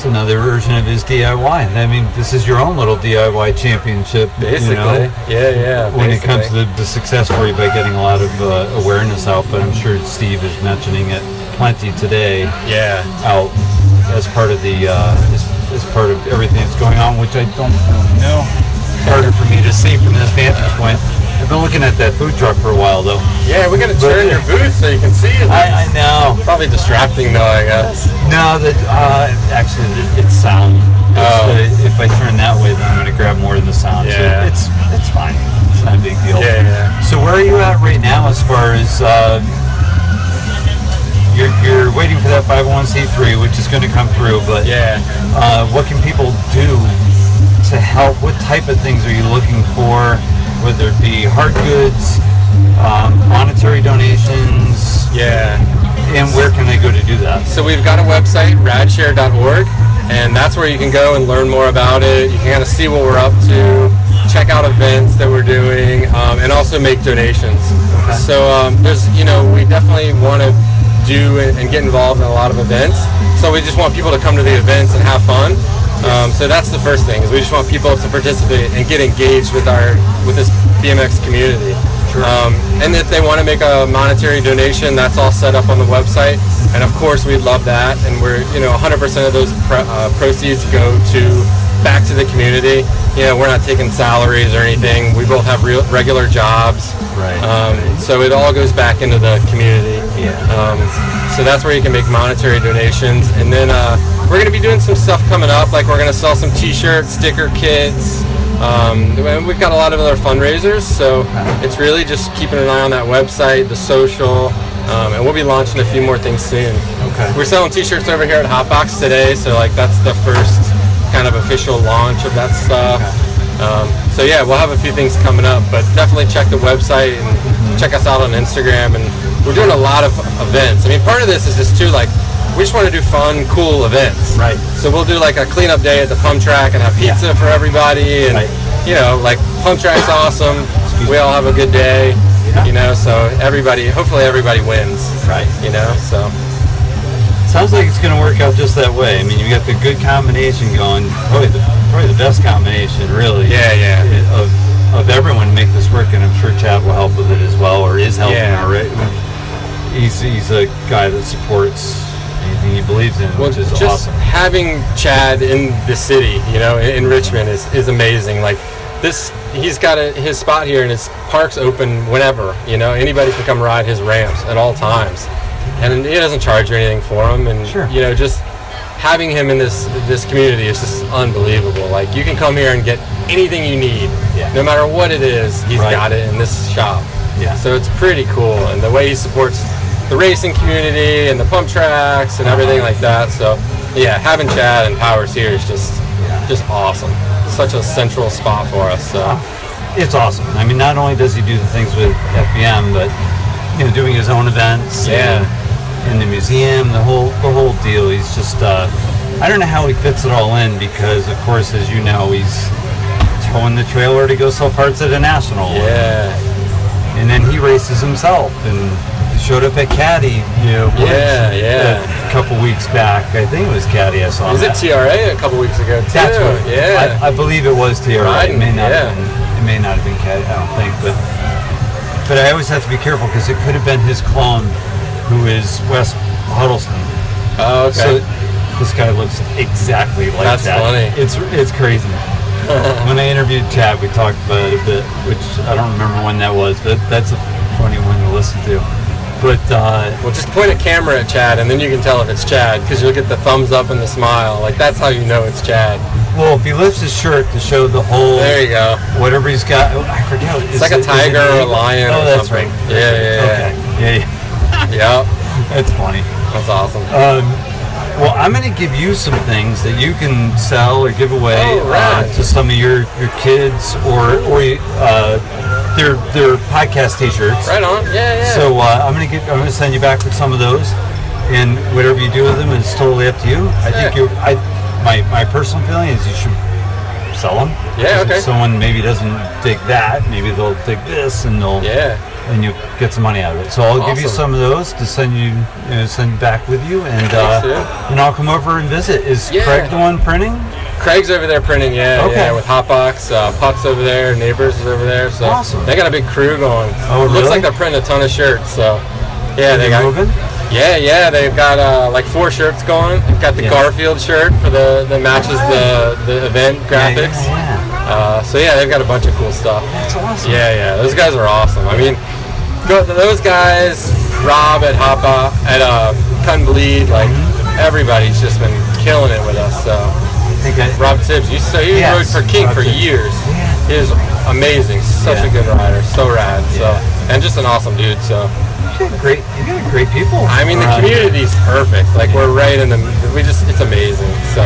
Another version of his DIY. I mean, this is your own little DIY championship. you Basically, know, yeah, yeah. when it comes to the, the success for you by getting a lot of uh, awareness out, but I'm sure Steve is mentioning it plenty today yeah, out as part of the uh, as, as part of everything that's going on, which I don't know. It's harder for me to see from this vantage point. I've been looking at that food truck for a while though. yeah. We're gonna turn your booth so you can see it. I, I know. Probably distracting though, I guess. No, that uh, actually it- it's sound. It's Oh. the- if I turn that way, then I'm going to grab more of the sound. So Yeah. it's it's fine. It's not a big deal. Yeah, yeah. So where are you at right now as far as uh, you're, you're waiting for that 501c3, which is going to come through, but Yeah. uh, what can people do to help? What type of things are you looking for? Whether it be hard goods, um, monetary donations, Yeah. and where can they go to do that? So we've got a website, radshare.org, and that's where you can go and learn more about it. You can kind of see what we're up to, check out events that we're doing, um, and also make donations. So um, there's, you know, we definitely want to do and and get involved in a lot of events. So we just want people to come to the events and have fun. Um, so that's the first thing is we just want people to participate and get engaged with our with this BMX community. Um, and if they want to make a monetary donation, that's all set up on the website. And of course, we'd love that. And we're, you know, 100% of those pro- uh, proceeds go to back to the community. You know, we're not taking salaries or anything. We both have real, regular jobs. Right. Um, so it all goes back into the community. Yeah. Um, so that's where you can make monetary donations. And then uh, we're going to be doing some stuff coming up. Like we're going to sell some T-shirts, sticker kits. Um, and we've got a lot of other fundraisers. So it's really just keeping an eye on that website, the social, um, and we'll be launching a few more things soon. Okay. We're selling T-shirts over here at Hotbox today. So like that's the first kind of official launch of that stuff. Um, so yeah, we'll have a few things coming up, but definitely check the website and check us out on Instagram. And we're doing a lot of events. I mean, part of this is just too like we just want to do fun, cool events. Right. So we'll do like a cleanup day at the pump track and have pizza for everybody, and Right. you know, like pump track's awesome. We all have a good day. You know, so everybody, hopefully everybody wins. Right. You know, so Sounds like it's going to work out just that way. I mean, you got the good combination going, probably the, probably the best combination, really. Yeah, yeah. Of, of everyone make this work, and I'm sure Chad will help with it as well, or is helping Yeah. already. He's, he's a guy that supports anything he believes in, Well, which is just awesome. having Chad in the city, you know, in, in Richmond is, is amazing. Like this, he's got a, his spot here, and his park's open whenever. You know, anybody can come ride his ramps at all times, and he doesn't charge you anything for them. And Sure. you know, just having him in this this community is just unbelievable. Like you can come here and get anything you need, Yeah. no matter what it is. He's Right. got it in this shop. Yeah. So it's pretty cool, and the way he supports the racing community and the pump tracks and uh-huh. everything like that. So, yeah, having Chad and Powers here is just Yeah. just awesome. Such a central spot for us. So, It's awesome. I mean, not only does he do the things with FBM, but you know, doing his own events. Yeah. And, in the museum, the whole the whole deal. He's just. Uh, I don't know how he fits it all in because, of course, as you know, he's towing the trailer to go sell parts at a national. yeah, and then he races himself and showed up at Caddy. You know, Yeah, yeah. A couple weeks back, I think it was Caddy. I saw. Was at that. TRA a couple weeks ago too. That's what. yeah. I, I believe it was TRA. Riding, it may not yeah. have been. It may not have been Caddy. I don't think, but but I always have to be careful because it could have been his clone, who is Wes Huddleston. oh, okay. So this guy looks exactly like That's that. funny. It's it's crazy. [laughs] when I interviewed Chad, we talked about it a bit, which I don't remember when that was, but that's a funny one to listen to. But uh, well, just point a camera at Chad, and then you can tell if it's Chad because you'll get the thumbs up and the smile. Like that's how you know it's Chad. well, if he lifts his shirt to show the whole There you go. whatever he's got, oh, I forget. It's like a tiger or a lion Oh, or that's something. right. Yeah, yeah, yeah. Okay. Yeah, yeah. Yep. [laughs] That's funny. That's awesome. Um, well, I'm going to give you some things that you can sell or give away Oh, right. uh, to some of your, your kids or or uh, their their podcast T-shirts. Right on. Yeah, yeah. So uh, I'm going to get I'm to send you back with some of those, and whatever you do with them is totally up to you. I think you I my my personal feeling is you should sell them. Yeah, okay. If someone maybe doesn't dig that, maybe they'll dig this, and they'll yeah. And you get some money out of it. So I'll give you some of those to send you, you know, send back with you, and Thanks, uh, and I'll come over and visit. Is Yeah. Craig the one printing? Craig's over there printing, yeah, Okay. yeah, with Hotbox. Uh, Puck's over there, Neighbors is over there. So Awesome. they got a big crew going. Oh, Looks like they're printing a ton of shirts. So yeah, Are they they got moving? yeah, yeah. They've got uh, like four shirts going. They've got the Yeah. Garfield shirt for the that matches the the event graphics. Yeah, yeah, yeah. Uh, so yeah, they've got a bunch of cool stuff. That's awesome. Yeah, yeah, those guys are awesome. I mean, go, those guys, Rob at Hop at uh, Cut Bleed, like everybody's just been killing it with us. So I Rob Tibbs, you so he Yes, rode for Kink Rob for Tibbs. years. Yeah. He was amazing, such Yeah. a good rider, so rad. So Yeah. and just an awesome dude. So you got great, you got great people. I mean, the community's perfect. Like we're right in the, we just, it's amazing. So,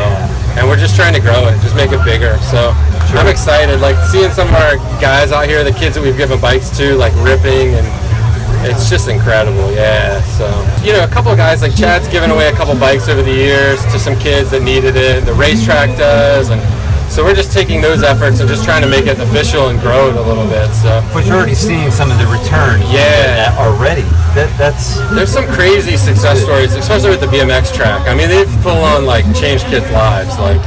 and we're just trying to grow it, just make it bigger. So, Sure. I'm excited. Like seeing some of our guys out here, the kids that we've given bikes to, like ripping, and it's just incredible. Yeah. So, you know, a couple of guys like Chad's given away a couple bikes over the years to some kids that needed it. The racetrack does, and so we're just taking those efforts and just trying to make it official and grow it a little bit. So. But you're already seeing some of the returns. Yeah. already. That that's There's some crazy success stories, especially with the BMX track. I mean, they've full on like changed kids' lives. Like,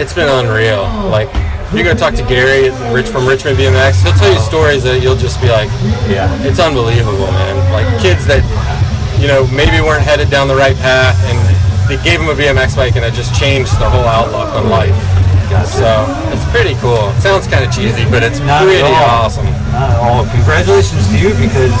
it's been unreal. Like, you go talk to Gary, Rich from Richmond BMX. He'll tell you oh. stories that you'll just be like, yeah. it's unbelievable, man. Like kids that, you know, maybe weren't headed down the right path, and they gave them a BMX bike, and it just changed their whole outlook on life. So it's pretty cool. It sounds kind of cheesy, but it's Not pretty awesome. Not at all. Congratulations to you because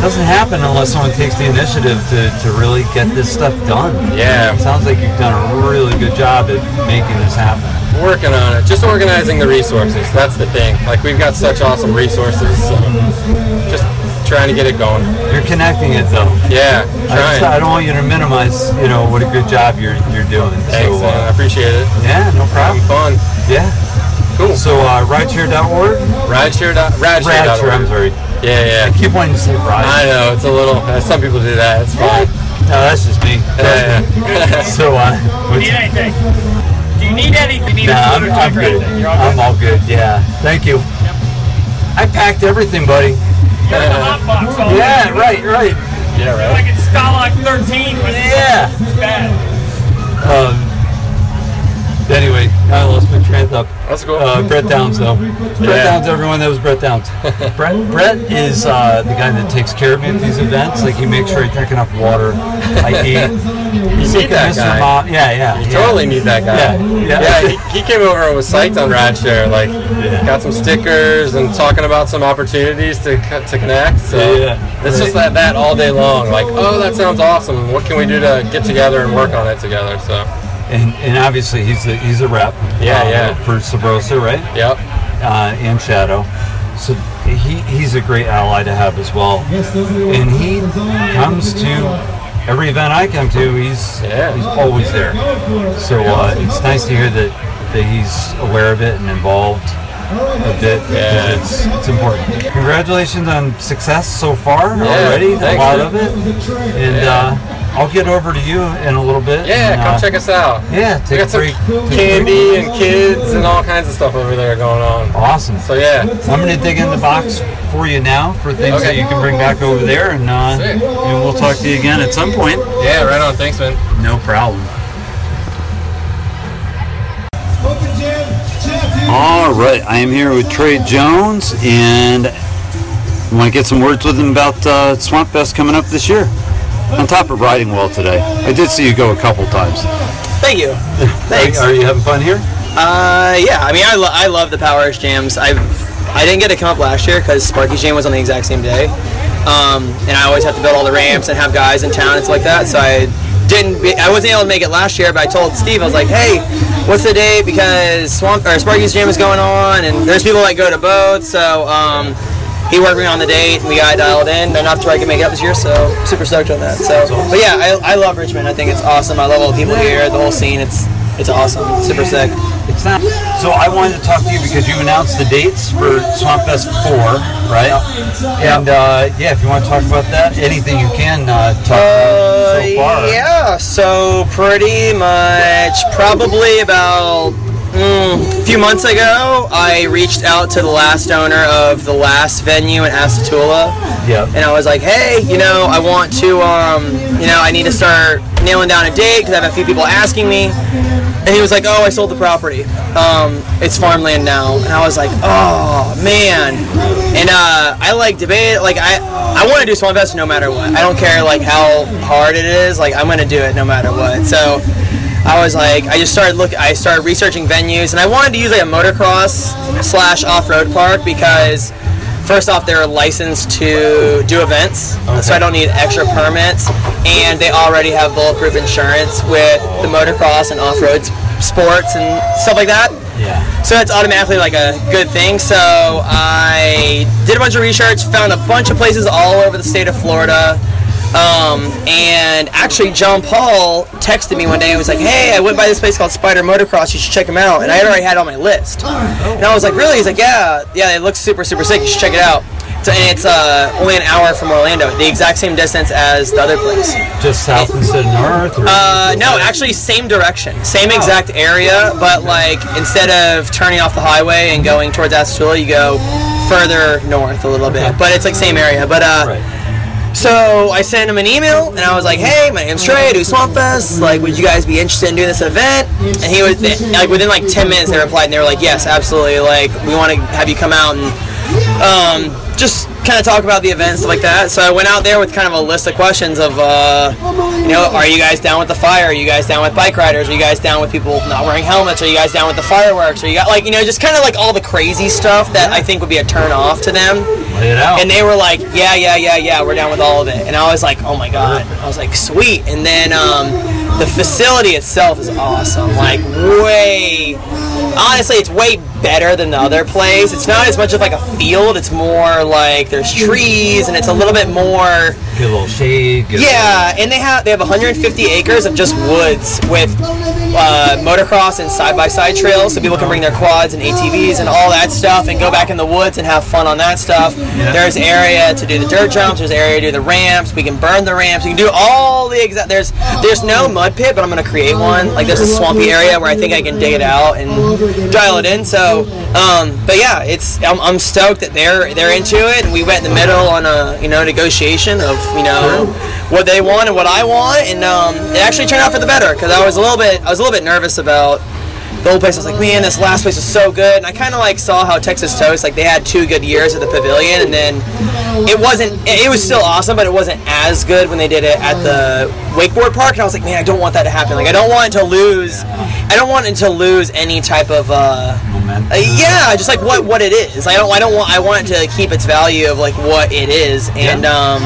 doesn't happen unless someone takes the initiative to, to really get this stuff done. Yeah. It sounds like you've done a really good job at making this happen. working on it. Just organizing the resources. That's the thing. Like we've got such awesome resources. So just trying to get it going. You're connecting it though. Yeah, I, just, trying. I don't want you to minimize, you know, what a good job you're you're doing. Thanks, so, man. I uh, appreciate it. yeah, no Having problem. fun. Yeah. Cool. So uh, rideshare.org? Rideshare. dot- Radshare. I'm sorry. Yeah, I yeah. keep wanting to say ride. I know it's a little. Uh, some people do that. It's fine. No, that's just me. Yeah, yeah. [laughs] So, uh, Do you need anything? Do you need anything? You need Nah, a I'm, I'm type or good. all I'm good? all good. Yeah. Thank you. I packed everything, buddy. You're in the hot box all Yeah, right, right. yeah, You're right. like in Stalag 13 when Yeah. it's bad. Um, anyway, I lost my train of thought. That's cool. Uh, Brett Downs, though. Brett Yeah. Downs, everyone. That was Brett Downs. [laughs] Brett, Brett is uh, the guy that takes care of me at these events. Like he makes sure I drink enough water. I [laughs] eat. you need that Mr. guy. Mom. Yeah, yeah. You yeah. totally need that guy. Yeah, yeah. he, he came over and was psyched on Radshare. Like, Yeah. got some stickers and talking about some opportunities to to connect. So Yeah, it's just that that all day long. Like, oh, that sounds awesome. What can we do to get together and work on it together? So, And, and obviously he's a, he's a rep. Yeah, uh, yeah. For Subrosa, right? yep. uh, and Shadow. So he, he's a great ally to have as well. And he comes to every event I come to. He's Yeah. he's always there. So uh, it's nice to hear that, that he's aware of it and involved a bit Yeah. it's it's important. Congratulations on success so far Yeah, already. A lot of it. And Yeah. uh, I'll get over to you in a little bit. Yeah, and, come uh, check us out. Yeah, We take a got some candy and kids and all kinds of stuff over there going on. Awesome. So yeah, I'm going to dig in the box for you now for things Okay. that you can bring back over there, and, uh, and we'll talk to you again at some point. yeah, right on. Thanks, man. No problem. All right, I am here with Trey Jones, and I want to get some words with him about uh, Swamp Fest coming up this year. On top of riding well today, I did see you go a couple times. Thank you. Thanks. Are you having fun here? Uh, yeah. I mean, I, lo- I love the Power Edge jams. I I didn't get to come up last year because Sparky's jam was on the exact same day, um, and I always have to build all the ramps and have guys in town and stuff like that. So I didn't. Be, I wasn't able to make it last year, but I told Steve I was like, hey, what's the date? Because Swamp or Sparky's jam is going on, and there's people that go to both. So. Um, he worked me on the date, and we got it dialed in enough to where I can make it up this year. So super stoked on that. So, but yeah, I, I love Richmond. I think it's awesome. I love all the people here, the whole scene. It's it's awesome. Super sick. It's not. So I wanted to talk to you because you announced the dates for Swamp Fest 4, right? And uh, yeah, if you want to talk about that, anything you can uh, talk about so far. Yeah, so pretty much probably about mm, a few months ago, I reached out to the last owner of the last venue in Astatula. Yeah. And I was like, hey, you know, I want to, um, you know, I need to start nailing down a date because I have a few people asking me. And he was like, oh, I sold the property. Um, it's farmland now. And I was like, oh, man. And uh, I like debate, like, I, I want to do Swamp Fest no matter what. I don't care, like, how hard it is. Like, I'm going to do it no matter what. So I was like, I just started look. I started researching venues, and I wanted to use like a motocross slash off-road park because first off, they're licensed to do events, so I don't need extra permits, and they already have bulletproof insurance with the motocross and off-road sports and stuff like that. Yeah. So that's automatically like a good thing. So I did a bunch of research, found a bunch of places all over the state of Florida. Um, and actually, John Paul texted me one day and was like, "Hey, I went by this place called Spider Motocross. You should check them out." And I had already had it on my list. And I was like, "Really?" He's like, "Yeah, yeah. It looks super, super sick. You should check it out." So, and it's uh, only an hour from Orlando, the exact same distance as the other place. Just south instead of north? Or Uh, no, actually, same direction, same exact area, but like instead of turning off the highway and going towards Astatula, you go further north a little bit. But it's like same area. But uh, so I sent him an email and I was like, "Hey, my name's Trey. I do Swamp Fest. Like, would you guys be interested in doing this event?" And he was like, within like ten minutes, they replied and they were like, "Yes, absolutely. Like, we want to have you come out and um, just kind of talk about the event stuff like that." So I went out there with kind of a list of questions of, uh, you know, are you guys down with the fire? Are you guys down with bike riders? Are you guys down with people not wearing helmets? Are you guys down with the fireworks? Are you got like, you know, just kind of like all the crazy stuff that I think would be a turn off to them. Lay it out. And they were like, yeah, yeah, yeah, yeah, we're down with all of it. And I was like, oh my god. I was like, sweet. And then um, the facility itself is awesome. Like way, honestly, it's way better than the other place. It's not as much of like a field. It's more like there's trees and it's a little bit more. Get a little shade. Yeah, and they have they have 150 acres of just woods with uh, motocross and side by side trails, so people can bring their quads and ATVs and all that stuff, and go back in the woods and have fun on that stuff. There's area to do the dirt jumps. There's area to do the ramps. We can burn the ramps. You can do all the exact. There's there's no mud pit, but I'm gonna create one. Like there's a swampy area where I think I can dig it out and dial it in. So, um, but yeah, it's I'm, I'm stoked that they're they're into it, and we went in the middle on a you know negotiation of you know what they want and what I want, and um, it actually turned out for the better because I was a little bit I was a little bit nervous about the old place. I was like, man, this last place was so good, and I kind of like saw how Texas Toast like they had two good years at the Pavilion, and then it wasn't. It was still awesome, but it wasn't as good when they did it at the wakeboard park, and I was like, man, I don't want that to happen. Like, I don't want it to lose. I don't want it to lose any type of. Uh, uh, yeah, just like what what it is. I don't I don't want I want it to keep its value of like what it is, and um,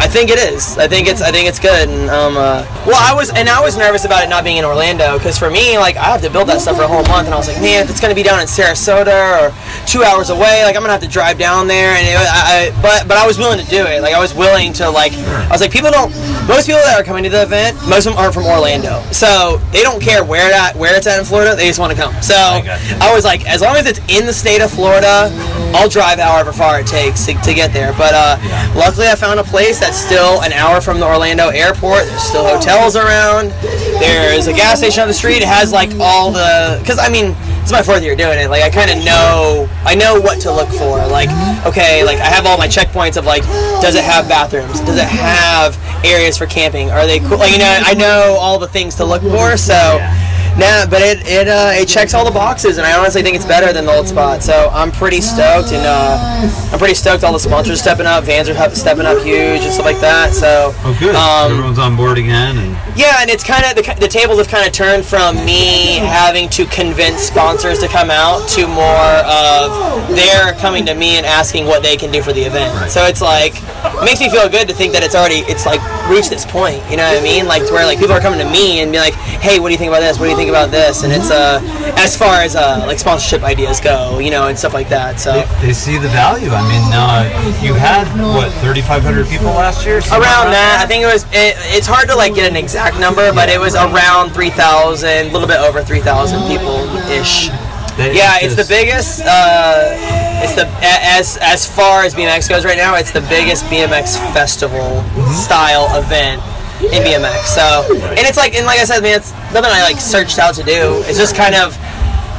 I think it is. I think it's I think it's good. And um, uh, well, I was and I was nervous about it not being in Orlando because for me, like I have to build that stuff for a whole month, and I was like, man, if it's gonna be down in Sarasota or two hours away, like I'm gonna have to drive down there. And it, I, I, but but I was willing to do it. Like I was willing to like I was like people don't most people that are coming to the event most of them aren't from Orlando, so they don't care where that where it's at in Florida. They just want to come. So I, was like, as long as it's in the state of Florida, I'll drive however far it takes to, to get there. But uh, luckily, I found a place that's still an hour from the Orlando airport. There's still hotels around. There's a gas station on the street. It has like all the because I mean it's my fourth year doing it. Like I kind of know, I know what to look for. Like okay, like I have all my checkpoints of like, does it have bathrooms? Does it have areas for camping? Are they cool? Like you know, I know all the things to look for. So. Nah, but it it uh, it checks all the boxes, and I honestly think it's better than the old spot. So I'm pretty stoked, and uh, I'm pretty stoked. All the sponsors are stepping up, Vans are stepping up huge, and stuff like that. So Oh, good. Um, Everyone's on board again, and yeah, and it's kind of the, the tables have kind of turned from me having to convince sponsors to come out to more of they're coming to me and asking what they can do for the event. So it's like it makes me feel good to think that it's already it's like reached this point. You know what I mean? Like to where like people are coming to me and be like, hey, what do you think about this? What do you think about this? And it's uh as far as uh like sponsorship ideas go, you know, and stuff like that. So. they see the value. I mean, uh, you had what 3,500 people last year? Something around like that. I think it was. It, it's hard to like get an exact number, but it was around three thousand, a little bit over three thousand people ish. That Yeah, it's the biggest. Uh, it's the as as far as BMX goes right now. It's the biggest BMX festival style event in BMX. So, and it's like, and like I said, man, it's nothing I like searched out to do. It's just kind of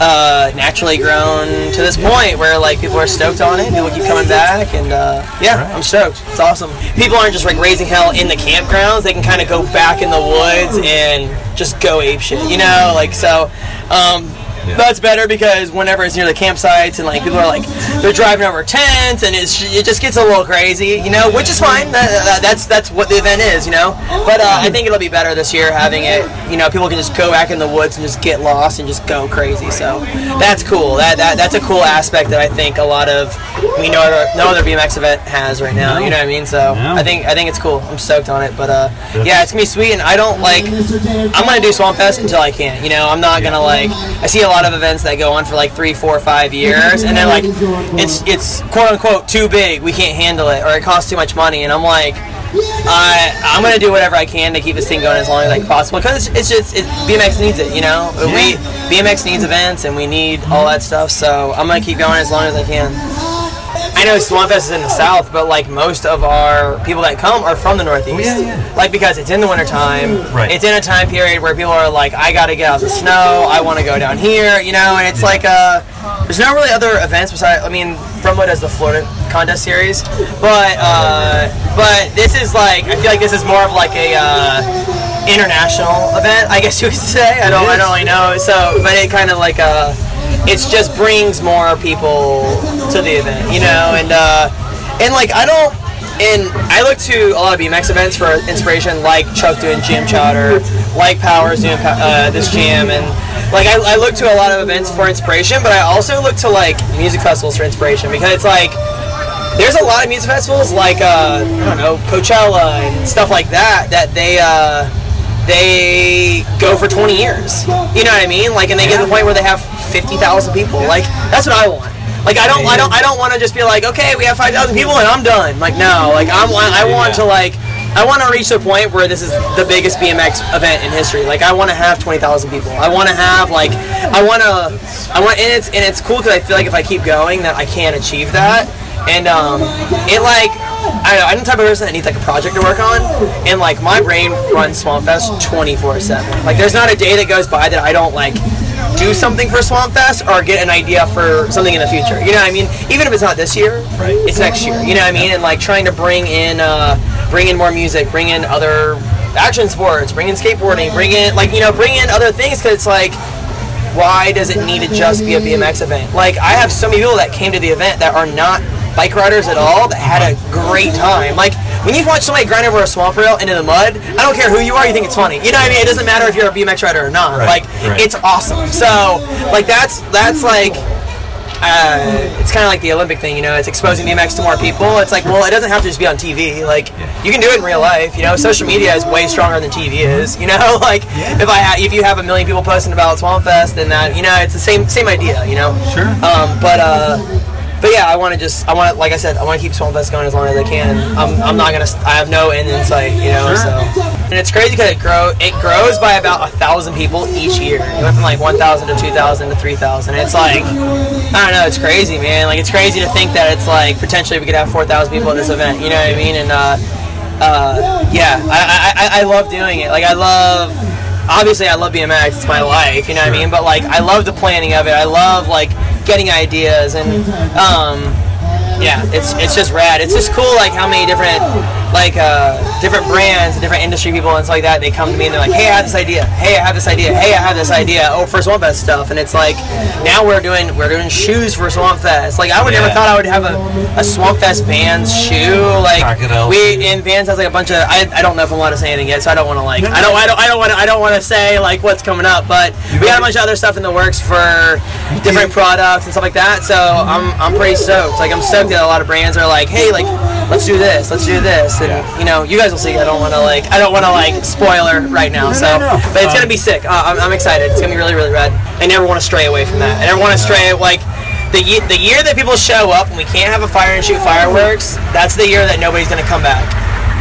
uh, naturally grown to this point where like people are stoked on it. People keep coming back, and uh, yeah, I'm stoked. It's awesome. People aren't just like raising hell in the campgrounds. They can kind of go back in the woods and just go ape shit. You know, like so. Um, That's better because whenever it's near the campsites and like people are like they're driving over tents and it's it just gets a little crazy, you know, which is fine. That, that, that's that's what the event is, you know. But uh, I think it'll be better this year having it. You know, people can just go back in the woods and just get lost and just go crazy. So that's cool. That, that that's a cool aspect that I think a lot of we know no other BMX event has right now. You know what I mean? So I think I think it's cool. I'm stoked on it. But uh, yeah, it's gonna be sweet. And I don't like. I'm gonna do Swamp Fest until I can. You know, I'm not gonna like. I see a lot of events that go on for like three, four, five years, and then like it's it's quote unquote too big. We can't handle it, or it costs too much money. And I'm like. I I'm gonna do whatever I can to keep this thing going as long as like possible because it's, it's just it, BMX needs it, you know. We BMX needs events and we need all that stuff. So I'm gonna keep going as long as I can. I know Swampfest is in the south, but like most of our people that come are from the northeast. Yeah, yeah. Like because it's in the wintertime. Right. It's in a time period where people are like, I gotta get out of the snow, I wanna go down here, you know, and it's like uh there's not really other events besides I mean, Brumwood has the Florida contest series. But uh but this is like I feel like this is more of like a uh international event, I guess you would say. I don't I don't really know. So but it kinda like uh it's just brings more people to the event, you know, and uh, and like I don't, and I look to a lot of BMX events for inspiration, like Chuck doing Jam Chowder, like Powers doing uh, this jam, and like I, I look to a lot of events for inspiration, but I also look to like music festivals for inspiration because it's like there's a lot of music festivals like uh, I don't know Coachella and stuff like that that they uh, they go for 20 years. You know what I mean? Like, and they get to the point where they have 50,000 people. Like, that's what I want. Like, I don't, I don't, I don't want to just be like, okay, we have 5,000 people and I'm done. Like, no. Like, I'm, I want to like. I want to reach the point where this is the biggest BMX event in history. Like, I want to have 20,000 people. I want to have like, I want to, I want, and it's and it's cool because I feel like if I keep going, that I can achieve that. And um, it like I don't know, I'm the type of person that needs like a project to work on, and like my brain runs Swampfest 24/7. Like there's not a day that goes by that I don't like do something for Swamp Fest or get an idea for something in the future. You know what I mean? Even if it's not this year, right. it's next year. You know what I mean? And like trying to bring in uh, bring in more music, bring in other action sports, bring in skateboarding, bring in like you know bring in other things because it's like why does it need to just be a BMX event? Like I have so many people that came to the event that are not bike riders at all that had a great time. Like when you watch somebody grind over a swamp rail into the mud, I don't care who you are, you think it's funny. You know what I mean? It doesn't matter if you're a BMX rider or not. Right, like right. it's awesome. So like that's that's like uh, it's kind of like the Olympic thing, you know. It's exposing BMX to more people. It's like, well, it doesn't have to just be on TV. Like, you can do it in real life. You know, social media is way stronger than TV is. You know, [laughs] like if I ha- if you have a million people posting about Swampfest, then that you know, it's the same same idea. You know. Sure. Um, but uh, but yeah, I want to just, I want to, like I said, I want to keep Swamp Fest going as long as I can. I'm, I'm not gonna, I have no end in sight, you know. So, and it's crazy because it grow, it grows by about a thousand people each year. It went from like 1,000 to 2,000 to 3,000. It's like, I don't know, it's crazy, man. Like it's crazy to think that it's like potentially we could have 4,000 people at this event. You know what I mean? And uh, uh, yeah, I, I, I- I love doing it. Like I love, obviously I love BMX. It's my life. You know what I mean? But like I love the planning of it. I love like getting ideas and um, yeah, it's it's just rad. It's just cool like how many different like uh, different brands different industry people and stuff like that. They come to me and they're like, "Hey, I have this idea. Hey, I have this idea. Hey, I have this idea." Oh, for Swamp Fest stuff, and it's like now we're doing we're doing shoes for Swamp Fest. Like I would never thought I would have a, a Swamp Fest Vans shoe. Like Crocodile we in Vans has like a bunch of I, I don't know if I'm allowed to say anything yet, so I don't want to like I don't I don't I don't want to I don't want to say like what's coming up, but we got a bunch of other stuff in the works for different products and stuff like that. So I'm I'm pretty stoked. Like I'm stoked that a lot of brands are like, hey, like let's do this, let's do this, and you know you guys will see. I don't want to like I don't want to like spoiler right now. So, but it's gonna be sick. Uh, I'm, I'm excited. It's gonna be really really rad. I never want to stray away from that. I never want to stray like. The, ye- the year that people show up and we can't have a fire and shoot fireworks, that's the year that nobody's gonna come back.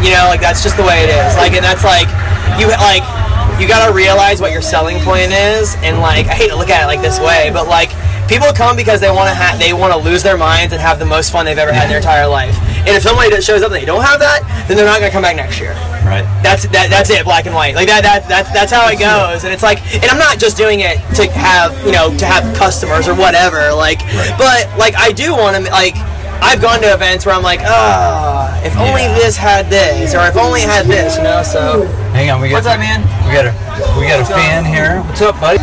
You know, like that's just the way it is. Like, and that's like, you like, you gotta realize what your selling point is, and like, I hate to look at it like this way, but like, people come because they want to have, they want to lose their minds and have the most fun they've ever had in their entire life. And if somebody that shows up and they don't have that, then they're not gonna come back next year. Right. That's that, that's it, black and white. Like that, that that's that's how it goes. And it's like, and I'm not just doing it to have you know to have customers or whatever. Like, but like I do want to like. I've gone to events where I'm like, ah, if only this had this, or if only it had this, you know. So, Hang on, we got What's up, man? We got a we got a fan here. What's up, buddy?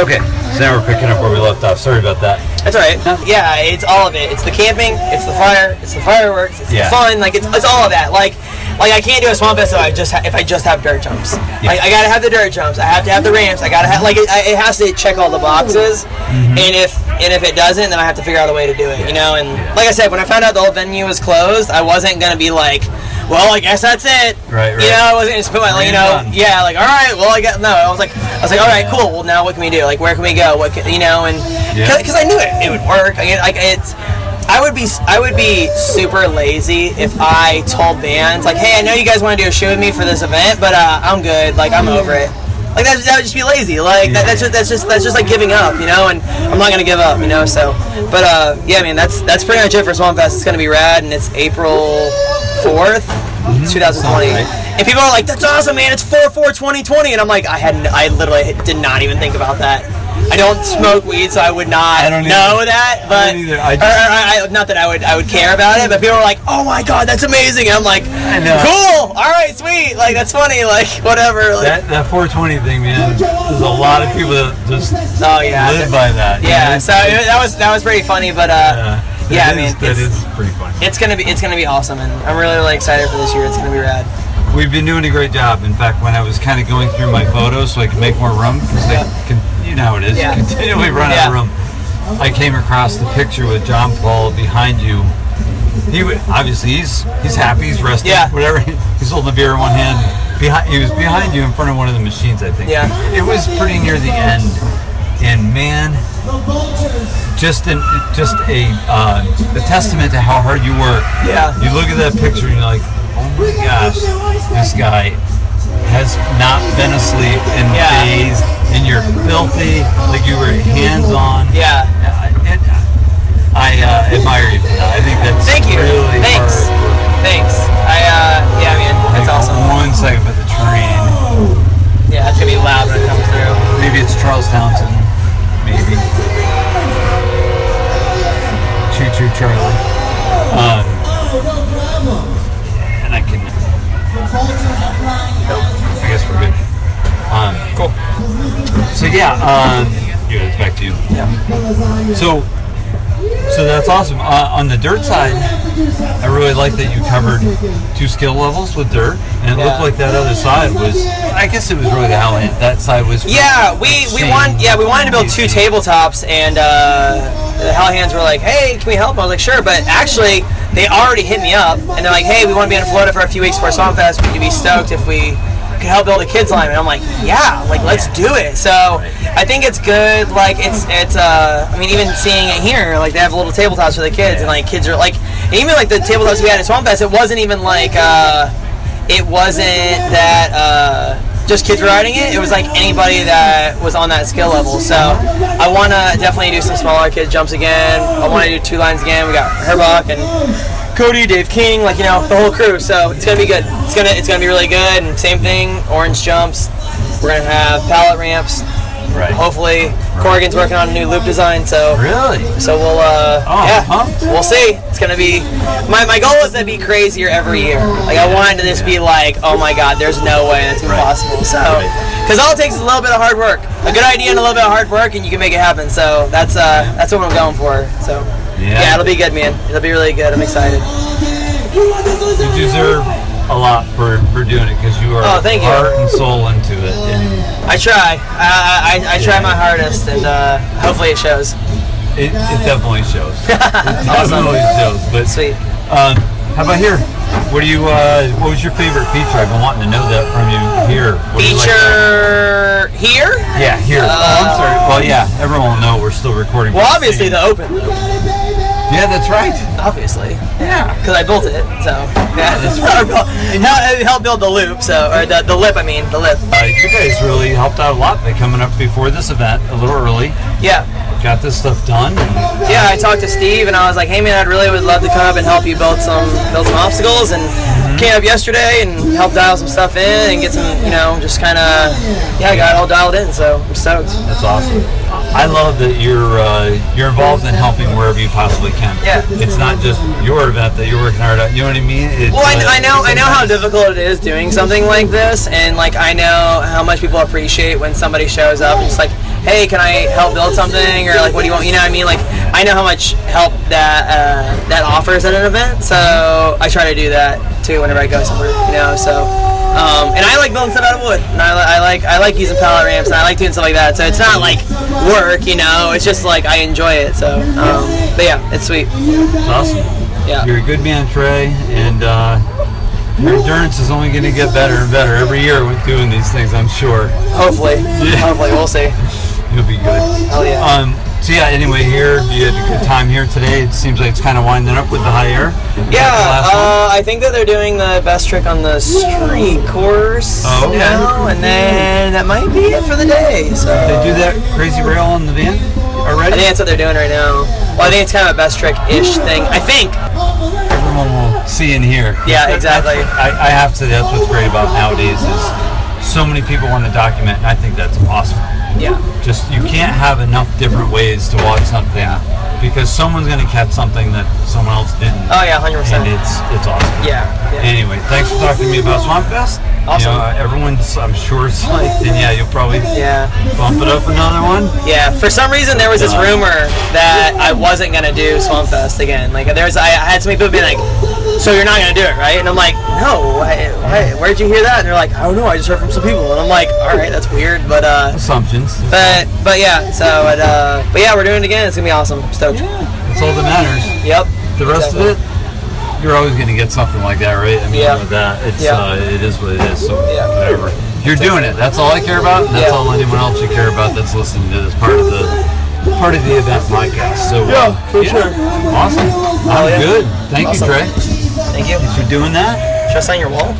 Okay, so now we're picking up where we left off. Sorry about that. That's all right. Yeah, it's all of it. It's the camping, it's the fire, it's the fireworks, it's Yeah. the fun. Like it's, it's all of that. Like like I can't do a swamp fest if I just ha- if I just have dirt jumps. Like I gotta have the dirt jumps. I have to have the ramps. I gotta have like it, it has to check all the boxes. Mm-hmm. And if and if it doesn't, then I have to figure out a way to do it. You know. And like I said, when I found out the whole venue was closed, I wasn't gonna be like. Well, I guess that's it. Right, Right. You know, I wasn't gonna spit my, like, you know, on. yeah, like, all right, well, I got no. I was like, I was like, all right, cool. Well, now what can we do? Like, where can we go? What can, you know? And Yeah. because I knew it, it would work. I mean, like it's. I would be I would be super lazy if I told bands like, hey, I know you guys want to do a show with me for this event, but uh, I'm good. Like I'm over it. Like that, that would just be lazy. Like that, that's just that's just that's just like giving up, you know. And I'm not gonna give up, you know. So, but uh, yeah, man, that's that's pretty much it for Swamp Fest. It's gonna be rad, and it's April fourth, 2020. And people are like, "That's awesome, man! It's 4 4 2020." And I'm like, I hadn't, I literally did not even think about that. I don't smoke weed, so I would not I don't know either. that. But don't either. I or- just- or I, I- not that I would, I would care about it. But people are like, "Oh my god, that's amazing!" And I'm like, know. "Cool, all right, sweet, like that's funny, like whatever." Like, That that 420 thing, man. There's a lot of people that just oh yeah, live by that. yeah. know? So it, that was that was pretty funny, but uh, Yeah, yeah, I mean, is- that it's, is pretty funny. it's gonna be it's gonna be awesome, and I'm really really excited for this year. It's gonna be rad. We've been doing a great job. In fact, when I was kind of going through my photos so I could make more room, because they can, you know how it is, Yeah. continually run out Yeah. of room. I came across the picture with John Paul behind you. He wa- obviously he's he's happy, he's resting, Yeah. whatever. [laughs] He's holding a beer in one hand. Behind, he was behind you in front of one of the machines, I think. Yeah. It was pretty near the end, and man, just an just a uh, a testament to how hard you work. Yeah. You look at that picture and you're like, gosh, this guy has not been asleep in Yeah. days, and you're filthy, like you were hands on. Yeah. And I uh, admire you for that. I think that's Thank you. really Thanks. hard work. Thanks. I uh, yeah, man, that's Hang on awesome. One second for the train. Yeah, it's gonna be loud when it comes through. Maybe it's Charles Townsend. Maybe. Choo choo Charlie. Um, and I can. Nope. I guess we're good. Um, cool. So yeah, um, yeah, it's back to you. Yeah. So, so that's awesome. Uh, on the dirt side, I really like that you covered two skill levels with dirt, and it Yeah. looked like that other side was. I guess it was really the Hell That side was. Yeah, we we want yeah we wanted to build two tabletops, and uh, the Hell Hands were like, "Hey, can we help?" I was like, "Sure," but actually they already hit me up, and they're like, "Hey, we want to be in Florida for a few weeks for Swamp Fest. Would you be stoked if we could help build a kids line, and I'm like, yeah, like let's do it. So I think it's good. Like it's it's uh, I mean even seeing it here, like they have little tabletops for the kids, and like kids are like, even like the tabletops we had at Swamp Fest, it wasn't even like uh, it wasn't that. Uh, just kids riding it. It was like anybody that was on that skill level. So I want to definitely do some smaller kid jumps again. I want to do two lines again. We got Herbuck and Cody, Dave King, like you know the whole crew. So it's gonna be good. It's gonna it's gonna be really good. And same thing, orange jumps. We're gonna have pallet ramps. Right. Hopefully, Corrigan's working on a new loop design. So Really? so we'll uh Oh, yeah pumped. we'll see. It's gonna be my my goal is to be crazier every year. Like I wanted to just be like, oh my god, there's no way that's impossible. So because all it takes is a little bit of hard work, a good idea and a little bit of hard work, and you can make it happen. So that's uh that's what I'm going for. So Yeah. yeah, it'll be good, man. It'll be really good. I'm excited. You deserve a lot for, for doing it because you are Oh, thank you. heart and soul into it. I try. I I, I try my hardest, and uh, hopefully it shows. it, it definitely shows. [laughs] It definitely shows. But Sweet. Um, how about here? What do you? Uh, what was your favorite feature? I've been wanting to know that from you here. What you like Feature here? Yeah, here. oh, I'm sorry. Well, yeah, everyone will know we're still recording. Well, obviously scene. the open. Yeah, that's right. Obviously. Yeah. Because I built it, so yeah. that's [laughs] It helped, it helped build the loop, so or the, the lip. I mean, the lip. Uh, you guys really helped out a lot by coming up before this event a little early. Yeah. Got this stuff done. And, Yeah, I talked to Steve and I was like, "Hey man, I'd really would love to come up and help you build some build some obstacles." And came up yesterday and helped dial some stuff in and get some, you know, just kind of yeah, I got it all dialed in. So I'm stoked. That's awesome. I love that you're uh, you're involved in helping wherever you possibly can. Yeah. It's not just your event that you're working hard at. You know what I mean? It's, Well, I, uh, I know I know how difficult it is doing something like this, and like I know how much people appreciate when somebody shows up and it's like, hey, can I help build something, or like, what do you want? You know what I mean? Like, I know how much help that uh, that offers at an event, so I try to do that too whenever I go somewhere. You know, so. Um, and I like building stuff out of wood, and I, I like I like using pallet ramps, and I like doing stuff like that. So it's not like work, you know. It's just like I enjoy it. So, um, but yeah, it's sweet. Awesome. Yeah. You're a good man, Trey, and uh, your endurance is only going to get better and better every year with doing these things. I'm sure. Hopefully, hopefully we'll see. [laughs] You'll be good. Hell yeah. Um, so yeah. Anyway, here you had a good time here today. It seems like it's kind of winding up with the high air. Yeah, uh, I think that they're doing the best trick on the street course Oh, okay. now, and then that might be it for the day. So They do that crazy rail on the van already. I think that's what they're doing right now. Well, I think it's kind of a best trick-ish thing. I think. Everyone will see and hear. Yeah, exactly. I, I have to that's what's great about nowadays is so many people want to document, and I think that's awesome. Yeah. Just you can't have enough different ways to watch something because someone's going to catch something that someone else didn't. Oh yeah, hundred percent. And it's it's awesome. Yeah. yeah. Anyway, thanks for talking to me about Swamp Fest. Awesome. You know, uh, everyone's, I'm sure, psyched, [laughs] and yeah, you'll probably Yeah. bump it up another one. Yeah, for some reason there was this rumor that I wasn't gonna do Swamp Fest again. Like there's, I, I had so many people be like, "So you're not gonna do it, right?" And I'm like, "No, why, why, where'd you hear that?" And they're like, "I don't know. I just heard from some people." And I'm like, "All right, that's weird, but uh, Assumptions. but but yeah. So but, uh, but yeah, we're doing it again. It's gonna be awesome. Stoked. That's all that matters. Yep. The rest Exactly. of it, you're always going to get something like that, right? I mean, Yeah. with that, it's Yeah. uh, it is what it is. So Yeah. whatever. You're doing it. That's all I care about. And that's Yeah. all anyone else should care about that's listening to this part of the part of the event podcast. So uh, Yeah, for sure. Awesome. I'm yeah. good. Thank Awesome. you, Trey. Thank you. Thanks for doing that. Should I sign your wall?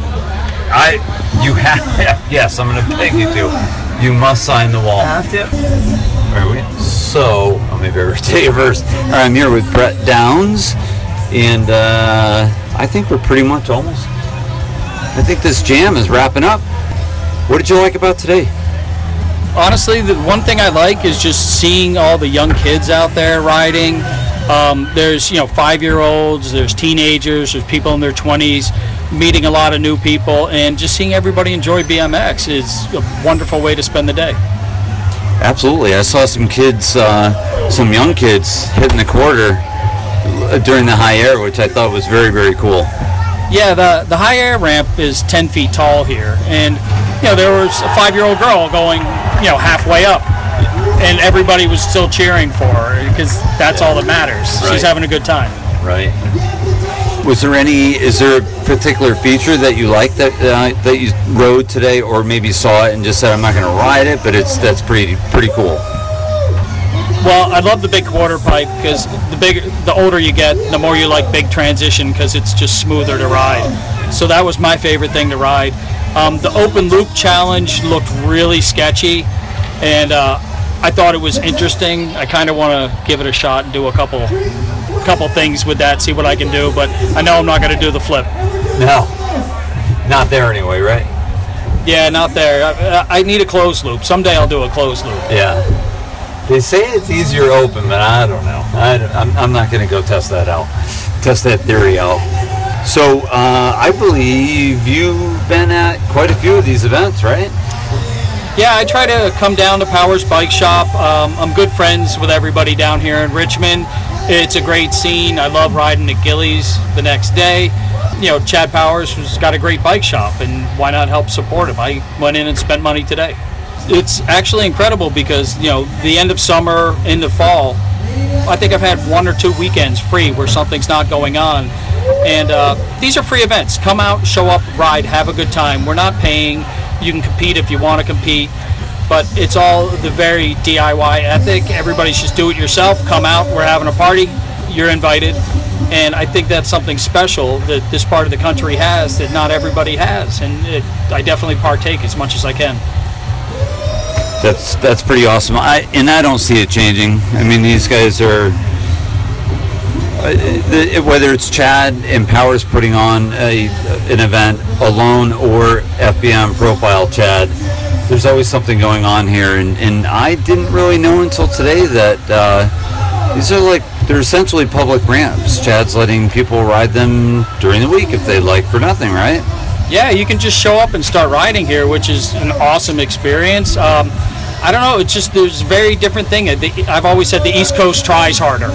I, you have, [laughs] yes, I'm going to beg you to. You must sign the wall. have to. Are we? So, oh, maybe I [laughs] tell you first. All right, I'm here with Brett Downs, and uh, I think we're pretty much almost. I think this jam is wrapping up. What did you like about today? honestly, the one thing I like is just seeing all the young kids out there riding. Um, there's you know five year olds, there's teenagers, there's people in their 20s, meeting a lot of new people, and just seeing everybody enjoy BMX is a wonderful way to spend the day. Absolutely. I saw some kids, uh, some young kids hitting the quarter uh, during the high air, which I thought was very, very cool. Yeah, the the high air ramp is 10 feet tall here, and you know there was a five year old girl going you know halfway up, and everybody was still cheering for her because that's all that matters. Right. She's having a good time. Right. Was there any? Is there a particular feature that you like that uh, that you rode today, or maybe saw it and just said, "I'm not going to ride it," but it's that's pretty pretty cool. Well, I love the big quarter pipe because the bigger, the older you get, the more you like big transition because it's just smoother to ride. So that was my favorite thing to ride. Um, the open loop challenge looked really sketchy, and uh, I thought it was interesting. I kind of want to give it a shot and do a couple, couple things with that, see what I can do. But I know I'm not going to do the flip. No, not there anyway, right? Yeah, not there. I, I need a closed loop. Someday I'll do a closed loop. Yeah. They say it's easier open, but I don't know. I, am I'm not going to go test that out. Test that theory out. So uh, I believe you've been at quite a few of these events, right? Yeah, I try to come down to Powers Bike Shop. Um, I'm good friends with everybody down here in Richmond. It's a great scene. I love riding at Gillies the next day. You know, Chad Powers has got a great bike shop, and why not help support him? I went in and spent money today it's actually incredible because you know the end of summer into fall i think i've had one or two weekends free where something's not going on and uh, these are free events come out show up ride have a good time we're not paying you can compete if you want to compete but it's all the very diy ethic everybody's just do it yourself come out we're having a party you're invited and i think that's something special that this part of the country has that not everybody has and it, i definitely partake as much as i can that's that's pretty awesome. I and I don't see it changing. I mean, these guys are uh, whether it's Chad and Powers putting on a, an event alone or FBM profile Chad. There's always something going on here, and, and I didn't really know until today that uh, these are like they're essentially public ramps. Chad's letting people ride them during the week if they like for nothing, right? Yeah, you can just show up and start riding here, which is an awesome experience. Um, I don't know. It's just there's a very different thing. I've always said the East Coast tries harder,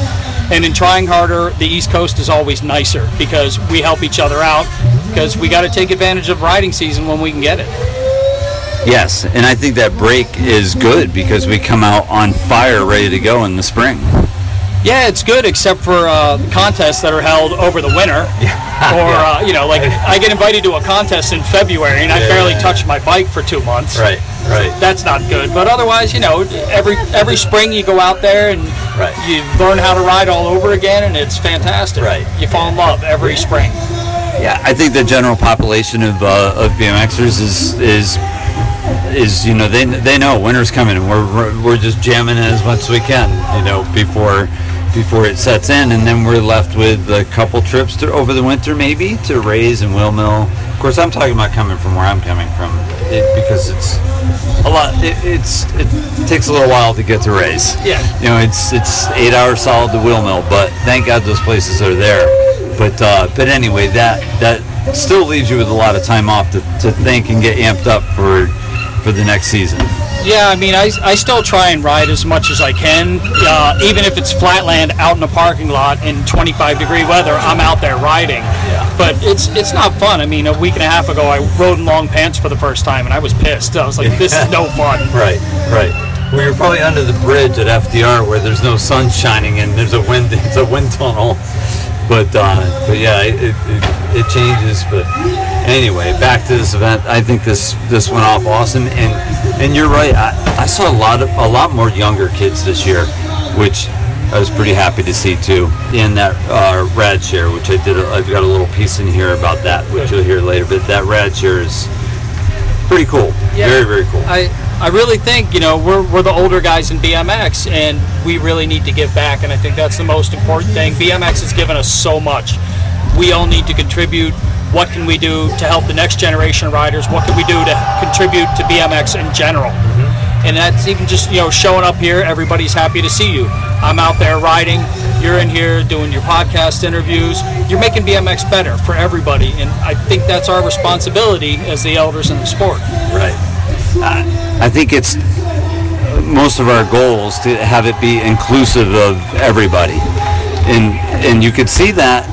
and in trying harder, the East Coast is always nicer because we help each other out. Because we got to take advantage of riding season when we can get it. Yes, and I think that break is good because we come out on fire, ready to go in the spring. Yeah, it's good except for uh, contests that are held over the winter. [laughs] Yeah. Or, yeah. Uh, you know, like I get invited to a contest in February and I yeah, barely touch my bike for two months. Right, right. That's not good. But otherwise, you know, every every spring you go out there and right. you learn how to ride all over again and it's fantastic. Right. You fall in love every spring. Yeah, I think the general population of, uh, of BMXers is is is you know they they know winter's coming and we're we're just jamming as much as we can you know before before it sets in, and then we're left with a couple trips to, over the winter, maybe to Ray's and Windmill. Of course, I'm talking about coming from where I'm coming from, it, because it's a lot. It, it's it takes a little while to get to Ray's Yeah. You know, it's it's eight hours solid to Windmill, but thank God those places are there. But uh, but anyway, that that still leaves you with a lot of time off to, to think and get amped up for for the next season. Yeah, I mean, I, I still try and ride as much as I can, uh, even if it's flatland out in a parking lot in 25 degree weather. I'm out there riding. Yeah. But it's it's not fun. I mean, a week and a half ago, I rode in long pants for the first time, and I was pissed. I was like, this is no fun. [laughs] right, right. Well, you're probably under the bridge at FDR where there's no sun shining and there's a wind. [laughs] It's a wind tunnel. But uh, but yeah, it, it, it changes. But anyway, back to this event. I think this this went off awesome, and and you're right. I, I saw a lot of a lot more younger kids this year, which I was pretty happy to see too. In that uh, RadShare, which I did, i I've got a little piece in here about that, which you'll hear later. But that RadShare is pretty cool. Yeah, very very cool. I I really think you know we're, we're the older guys in BMX, and we really need to give back. And I think that's the most important thing. BMX has given us so much. We all need to contribute what can we do to help the next generation of riders? What can we do to contribute to BMX in general? Mm-hmm. And that's even just you know showing up here. Everybody's happy to see you. I'm out there riding. You're in here doing your podcast interviews. You're making BMX better for everybody, and I think that's our responsibility as the elders in the sport. Right. I think it's most of our goals to have it be inclusive of everybody, and and you could see that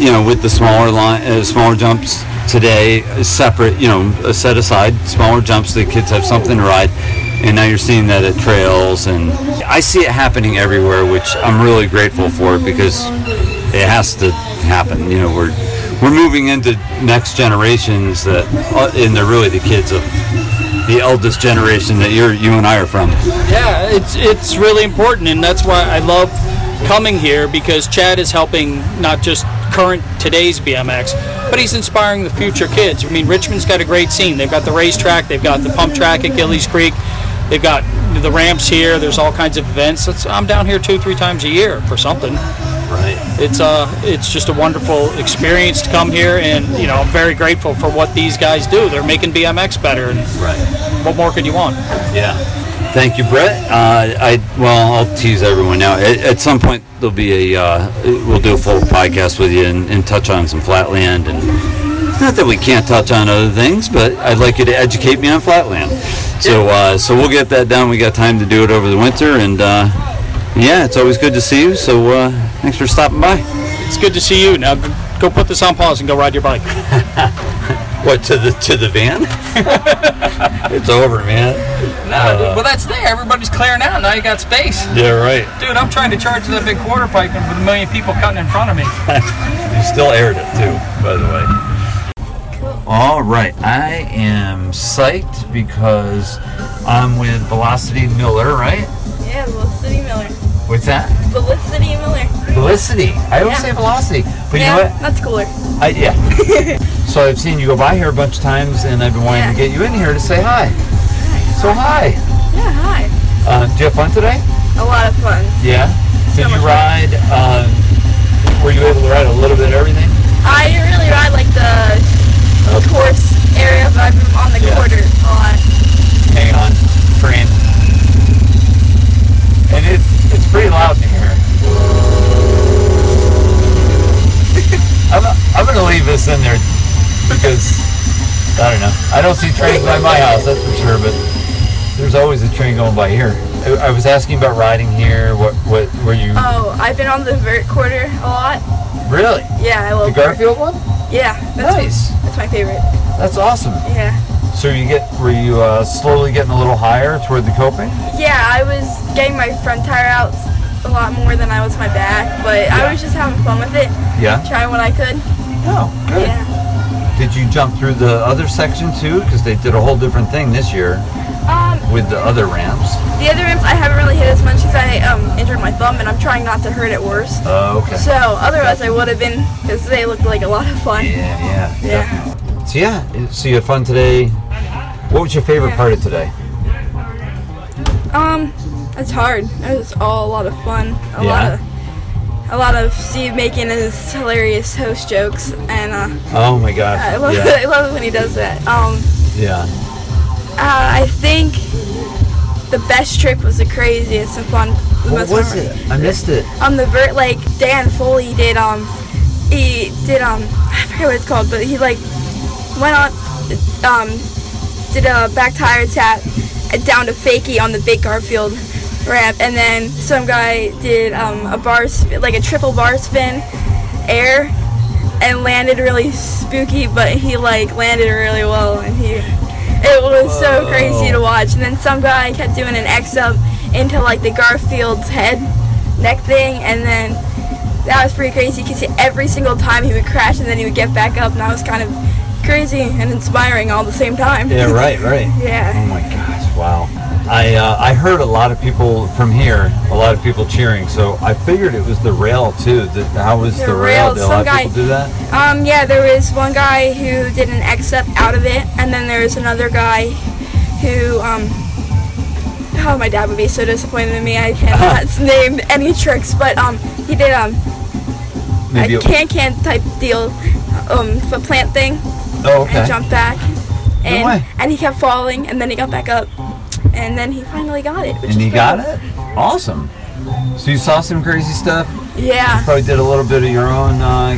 you know, with the smaller line, uh, smaller jumps today, separate, you know, set aside smaller jumps. The kids have something to ride, and now you're seeing that at trails, and I see it happening everywhere, which I'm really grateful for because it has to happen. You know, we're we're moving into next generations that, uh, and they're really the kids of the eldest generation that you're you and I are from. Yeah, it's it's really important, and that's why I love coming here because Chad is helping not just current today's BMX, but he's inspiring the future kids. I mean, Richmond's got a great scene. They've got the racetrack, they've got the pump track at Gillies Creek, they've got the ramps here. There's all kinds of events. It's, I'm down here two, three times a year for something. Right. It's uh, it's just a wonderful experience to come here, and you know, I'm very grateful for what these guys do. They're making BMX better, and right. what more could you want? Yeah. Thank you, Brett. Uh, I well, I'll tease everyone now. At, at some point, there'll be a uh, we'll do a full podcast with you and, and touch on some flatland and not that we can't touch on other things, but I'd like you to educate me on flatland. So uh, so we'll get that done. We got time to do it over the winter, and uh, yeah, it's always good to see you. So uh, thanks for stopping by. It's good to see you. Now go put this on pause and go ride your bike. [laughs] What to the to the van? [laughs] it's over, man. No, dude, well that's there. Everybody's clearing out. Now you got space. Yeah, right. Dude, I'm trying to charge that big quarter pipe with a million people cutting in front of me. [laughs] You still aired it too, by the way. All right, I am psyched because I'm with Velocity Miller, right? Yeah, Felicity Miller. What's that? Felicity Miller. Felicity. I always Yeah. say Velocity, but yeah, you know what? That's cooler. I, yeah. [laughs] so I've seen you go by here a bunch of times, and I've been wanting to get you in here to say hi. So hi. Yeah, hi. Uh, did you have fun today? A lot of fun. Yeah. Did you much fun. ride? Um, were you able to ride a little bit of everything? I didn't really ride like the course area, but I've been on the quarter a lot. Hang on, train. And it, it's pretty loud in here. [laughs] I'm, I'm gonna leave this in there because I don't know. I don't see trains by my house, that's for sure. But there's always a train going by here. I, I was asking about riding here. What what were you Oh, I've been on the vert quarter a lot. really? Yeah, I love The Garfield one? Yeah, that's Nice. that's my favorite. That's awesome. Yeah. So you get were you uh, slowly getting a little higher toward the coping? Yeah, I was getting my front tire out a lot more than I was my back, but I was just having fun with it. Yeah. Trying what I could. Oh, good. Yeah. Did you jump through the other section too? Because they did a whole different thing this year Um, with the other ramps. the other ramps I haven't really hit as much because I um, injured my thumb and I'm trying not to hurt it worse. Oh, okay. So otherwise I would have been because they looked like a lot of fun. Yeah, yeah, Yeah. definitely. So yeah, so you had fun today. What was your favorite part of today? Um, it's hard. It was all a lot of fun. A lot Yeah? of a lot of Steve making his hilarious host jokes and uh, Oh my gosh. I love yeah. [laughs] I love it when he does that. Um, yeah. uh, I think the best trip was the craziest and fun. The What most was memorable. it? I missed it. on the vert like Dan Foley did um he did um [laughs] I forget what it's called but he like went on um did a back tire tap down to fakie on the big Garfield ramp and then some guy did um a bar like a triple bar spin air and landed really spooky but he like landed really well and he it was so crazy to watch and then some guy kept doing an X up into like the Garfield's head neck thing, and then that was pretty crazy because every single time he would crash and then he would get back up, and that was kind of crazy and inspiring all the same time. Yeah, right, [laughs] right. Yeah. Oh my gosh, wow. I uh, I heard a lot of people from here, a lot of people cheering. So I figured it was the rail too. The, how was the, The rail? rail, Did a lot some of people do that? Um, yeah, there was one guy who did an X up out of it, and then there was another guy who, um, oh, my dad would be so disappointed in me. I cannot [laughs] name any tricks, but um, he did um Maybe a can can type deal, um, foot plant thing. Oh, okay. And jumped back, and way. and he kept falling, and then he got back up, and then he finally got it. Which And he got it? Awesome. So you saw some crazy stuff? Yeah. You probably did a little bit of your own uh,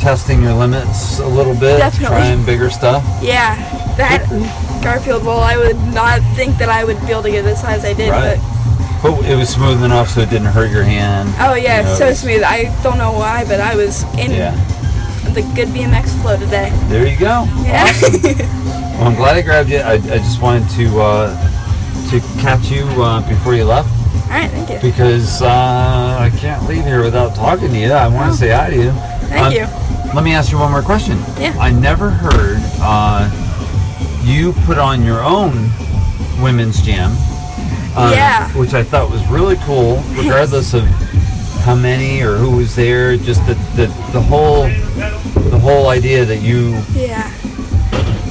testing your limits a little bit, Definitely. trying bigger stuff. Yeah, that Garfield bowl, I would not think that I would be able to get as high as I did, Right. but But it was smooth enough so it didn't hurt your hand. oh yeah, You know, so smooth. I don't know why, but I was in Yeah. the good BMX flow today. There you go. Yeah. [laughs] Well, I'm glad I grabbed you. I, I just wanted to uh, to catch you uh, before you left All right, thank you. because uh, I can't leave here without talking to you. I want to say hi to you. Thank you. Let me ask you one more question. Yeah. I never heard uh, you put on your own women's jam. uh, Yeah. Which I thought was really cool, [laughs] regardless of how many or who was there. Just the, the, the whole the whole idea that you Yeah.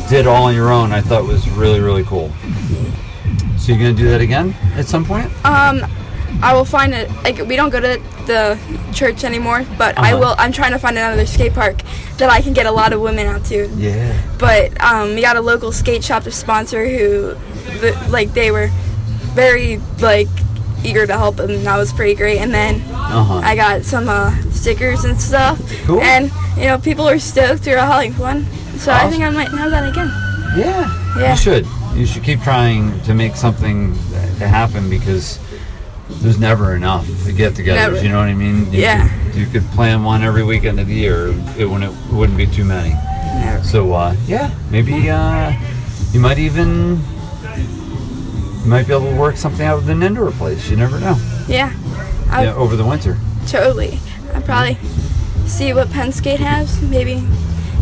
did all on your own, I thought was really really cool. So you're gonna do that again at some point? Um, I will find it. Like we don't go to the church anymore, but I Uh-huh. will. I'm trying to find another skate park that I can get a lot of women out to. Yeah. But um, we got a local skate shop to sponsor who, the, like, they were very like eager to help, and that was pretty great. And then Uh-huh. I got some uh, stickers and stuff. Cool. And you know, people are stoked. They're having fun. So I think I might have that again. Yeah. Yeah. You should. You should keep trying to make something to happen because there's never enough to get together. Never. You know what I mean? You Yeah. Could, you could plan one every weekend of the year. It wouldn't. It wouldn't be too many. Never. So uh, yeah, maybe uh, you might even you might be able to work something out with an indoor place. You never know. Yeah. I, yeah, over the winter. Totally. I'd probably see what Penn Skate has. Maybe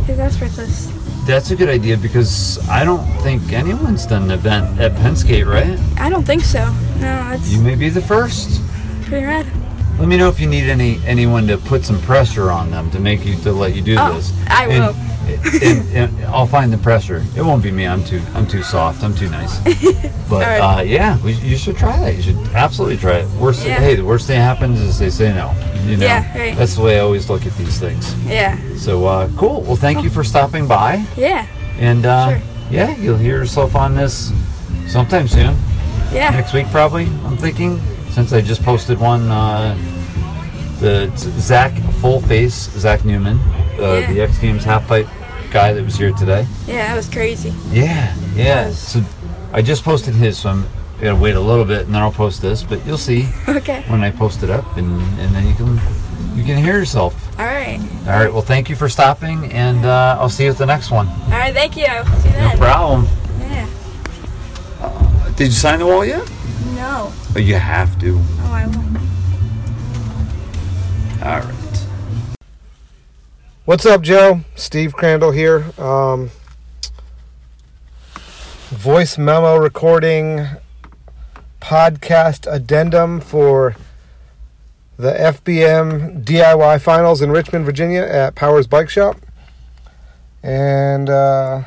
his expert list. That's a good idea because I don't think anyone's done an event at Penn Skate, right? I don't think so. No, it's You may be the first. pretty rad. Let me know if you need any anyone to put some pressure on them to make you to let you do Oh, this. I will. And, and I'll find the pressure. It won't be me. I'm too I'm too soft. I'm too nice. [laughs] But Alright. uh, yeah, we, you should try that. You should absolutely try it. Worst Yeah. hey, the worst thing happens is they say no. You know, Yeah, right. that's the way I always look at these things. Yeah. So uh, cool. Well, thank you for stopping by. Yeah. And uh, Sure. yeah, you'll hear yourself on this sometime soon. Yeah. Next week, probably. I'm thinking since I just posted one. Uh, the Zach Full Face Zach Newman, uh, Yeah. the X Games half pipe guy that was here today. Yeah, that was crazy. Yeah, yeah. So I just posted his, so I'm gonna wait a little bit and then I'll post this. But you'll see [laughs] Okay. when I post it up, and and then you can you can hear yourself. All right. All right. Well, thank you for stopping, and uh, I'll see you at the next one. All right. Thank you. See you No then. problem. Yeah. Did you sign the wall yet? No. Oh, you have to. Oh, I will. All right. What's up, Joe? Steve Crandall here. Um, voice memo recording podcast addendum for the FBM DIY finals in Richmond, Virginia at Powers Bike Shop. And uh,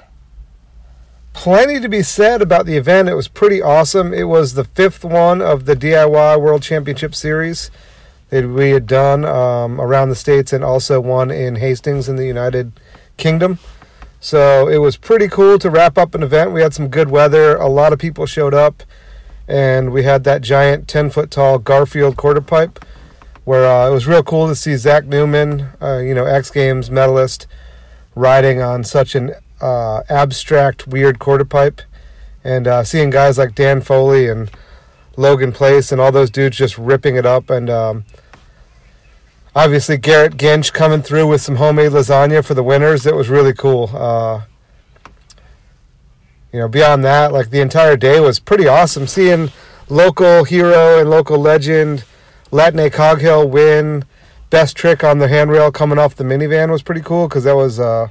plenty to be said about the event. It was pretty awesome. It was the fifth one of the DIY World Championship Series that we had done um, around the states and also one in Hastings in the United Kingdom. So it was pretty cool to wrap up an event. We had some good weather. A lot of people showed up, and we had that giant 10 foot tall Garfield quarter pipe where uh, it was real cool to see Zach Newman, uh, you know, X Games medalist, riding on such an uh, abstract, weird quarter pipe. And uh, seeing guys like Dan Foley and Logan Place and all those dudes just ripping it up. And um, obviously Garrett Ginch coming through with some homemade lasagna for the winners. It was really cool. Uh, you know, beyond that, like the entire day was pretty awesome. Seeing local hero and local legend Latne Coghill win best trick on the handrail coming off the minivan was pretty cool because that was uh,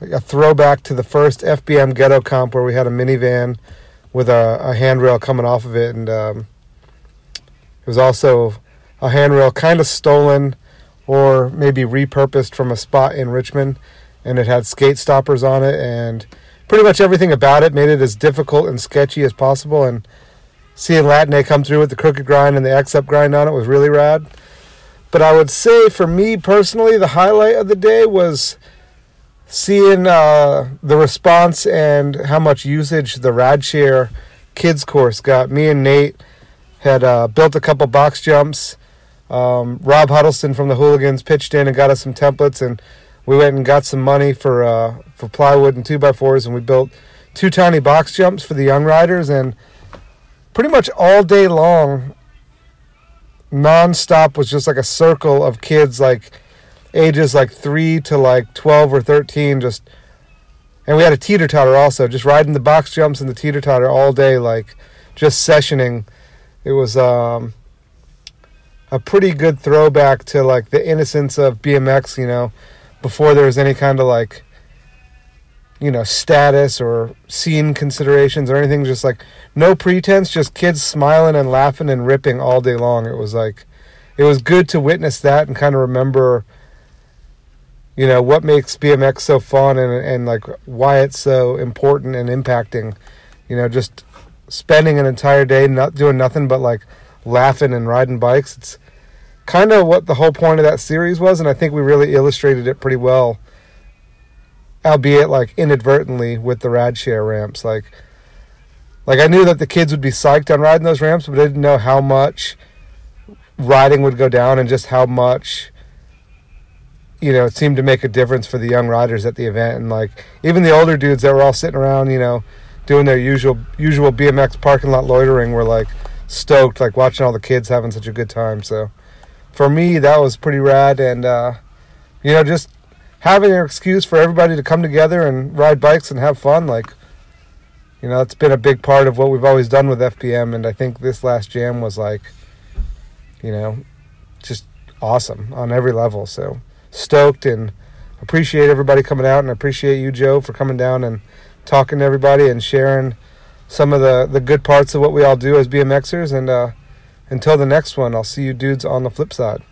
a throwback to the first FBM Ghetto Comp where we had a minivan with a, a handrail coming off of it, and um, it was also a handrail kind of stolen or maybe repurposed from a spot in Richmond, and it had skate stoppers on it, and pretty much everything about it made it as difficult and sketchy as possible. And seeing Latine come through with the crooked grind and the X up grind on it was really rad. But I would say for me personally, the highlight of the day was seeing uh, the response and how much usage the RadShare kids course got. Me and Nate had uh, built a couple box jumps. Um, Rob Huddleston from the Hooligans pitched in and got us some templates, and we went and got some money for uh, for plywood and two by fours, and we built two tiny box jumps for the young riders, and pretty much all day long, nonstop was just like a circle of kids, like ages like three to like twelve or thirteen, just. And we had a teeter totter also, just riding the box jumps and the teeter totter all day, like just sessioning. It was um, a pretty good throwback to like the innocence of BMX, you know, before there was any kind of like you know, status or scene considerations or anything, just like no pretense, just kids smiling and laughing and ripping all day long. It was like it was good to witness that and kind of remember you know what makes BMX so fun and and like why it's so important and impacting. You know, just spending an entire day not doing nothing but like laughing and riding bikes. It's kind of what the whole point of that series was, and I think we really illustrated it pretty well. Albeit like inadvertently with the RadShare ramps, like like I knew that the kids would be psyched on riding those ramps, but I didn't know how much riding would go down and just how much you know it seemed to make a difference for the young riders at the event and like even the older dudes that were all sitting around you know doing their usual usual BMX parking lot loitering were like stoked like watching all the kids having such a good time so for me that was pretty rad and uh you know just having an excuse for everybody to come together and ride bikes and have fun like you know it's been a big part of what we've always done with FBM and I think this last jam was like you know, just awesome on every level. So stoked and appreciate everybody coming out and appreciate you, Joe, for coming down and talking to everybody and sharing some of the, the good parts of what we all do as BMXers. And uh, until the next one, I'll see you dudes on the flip side.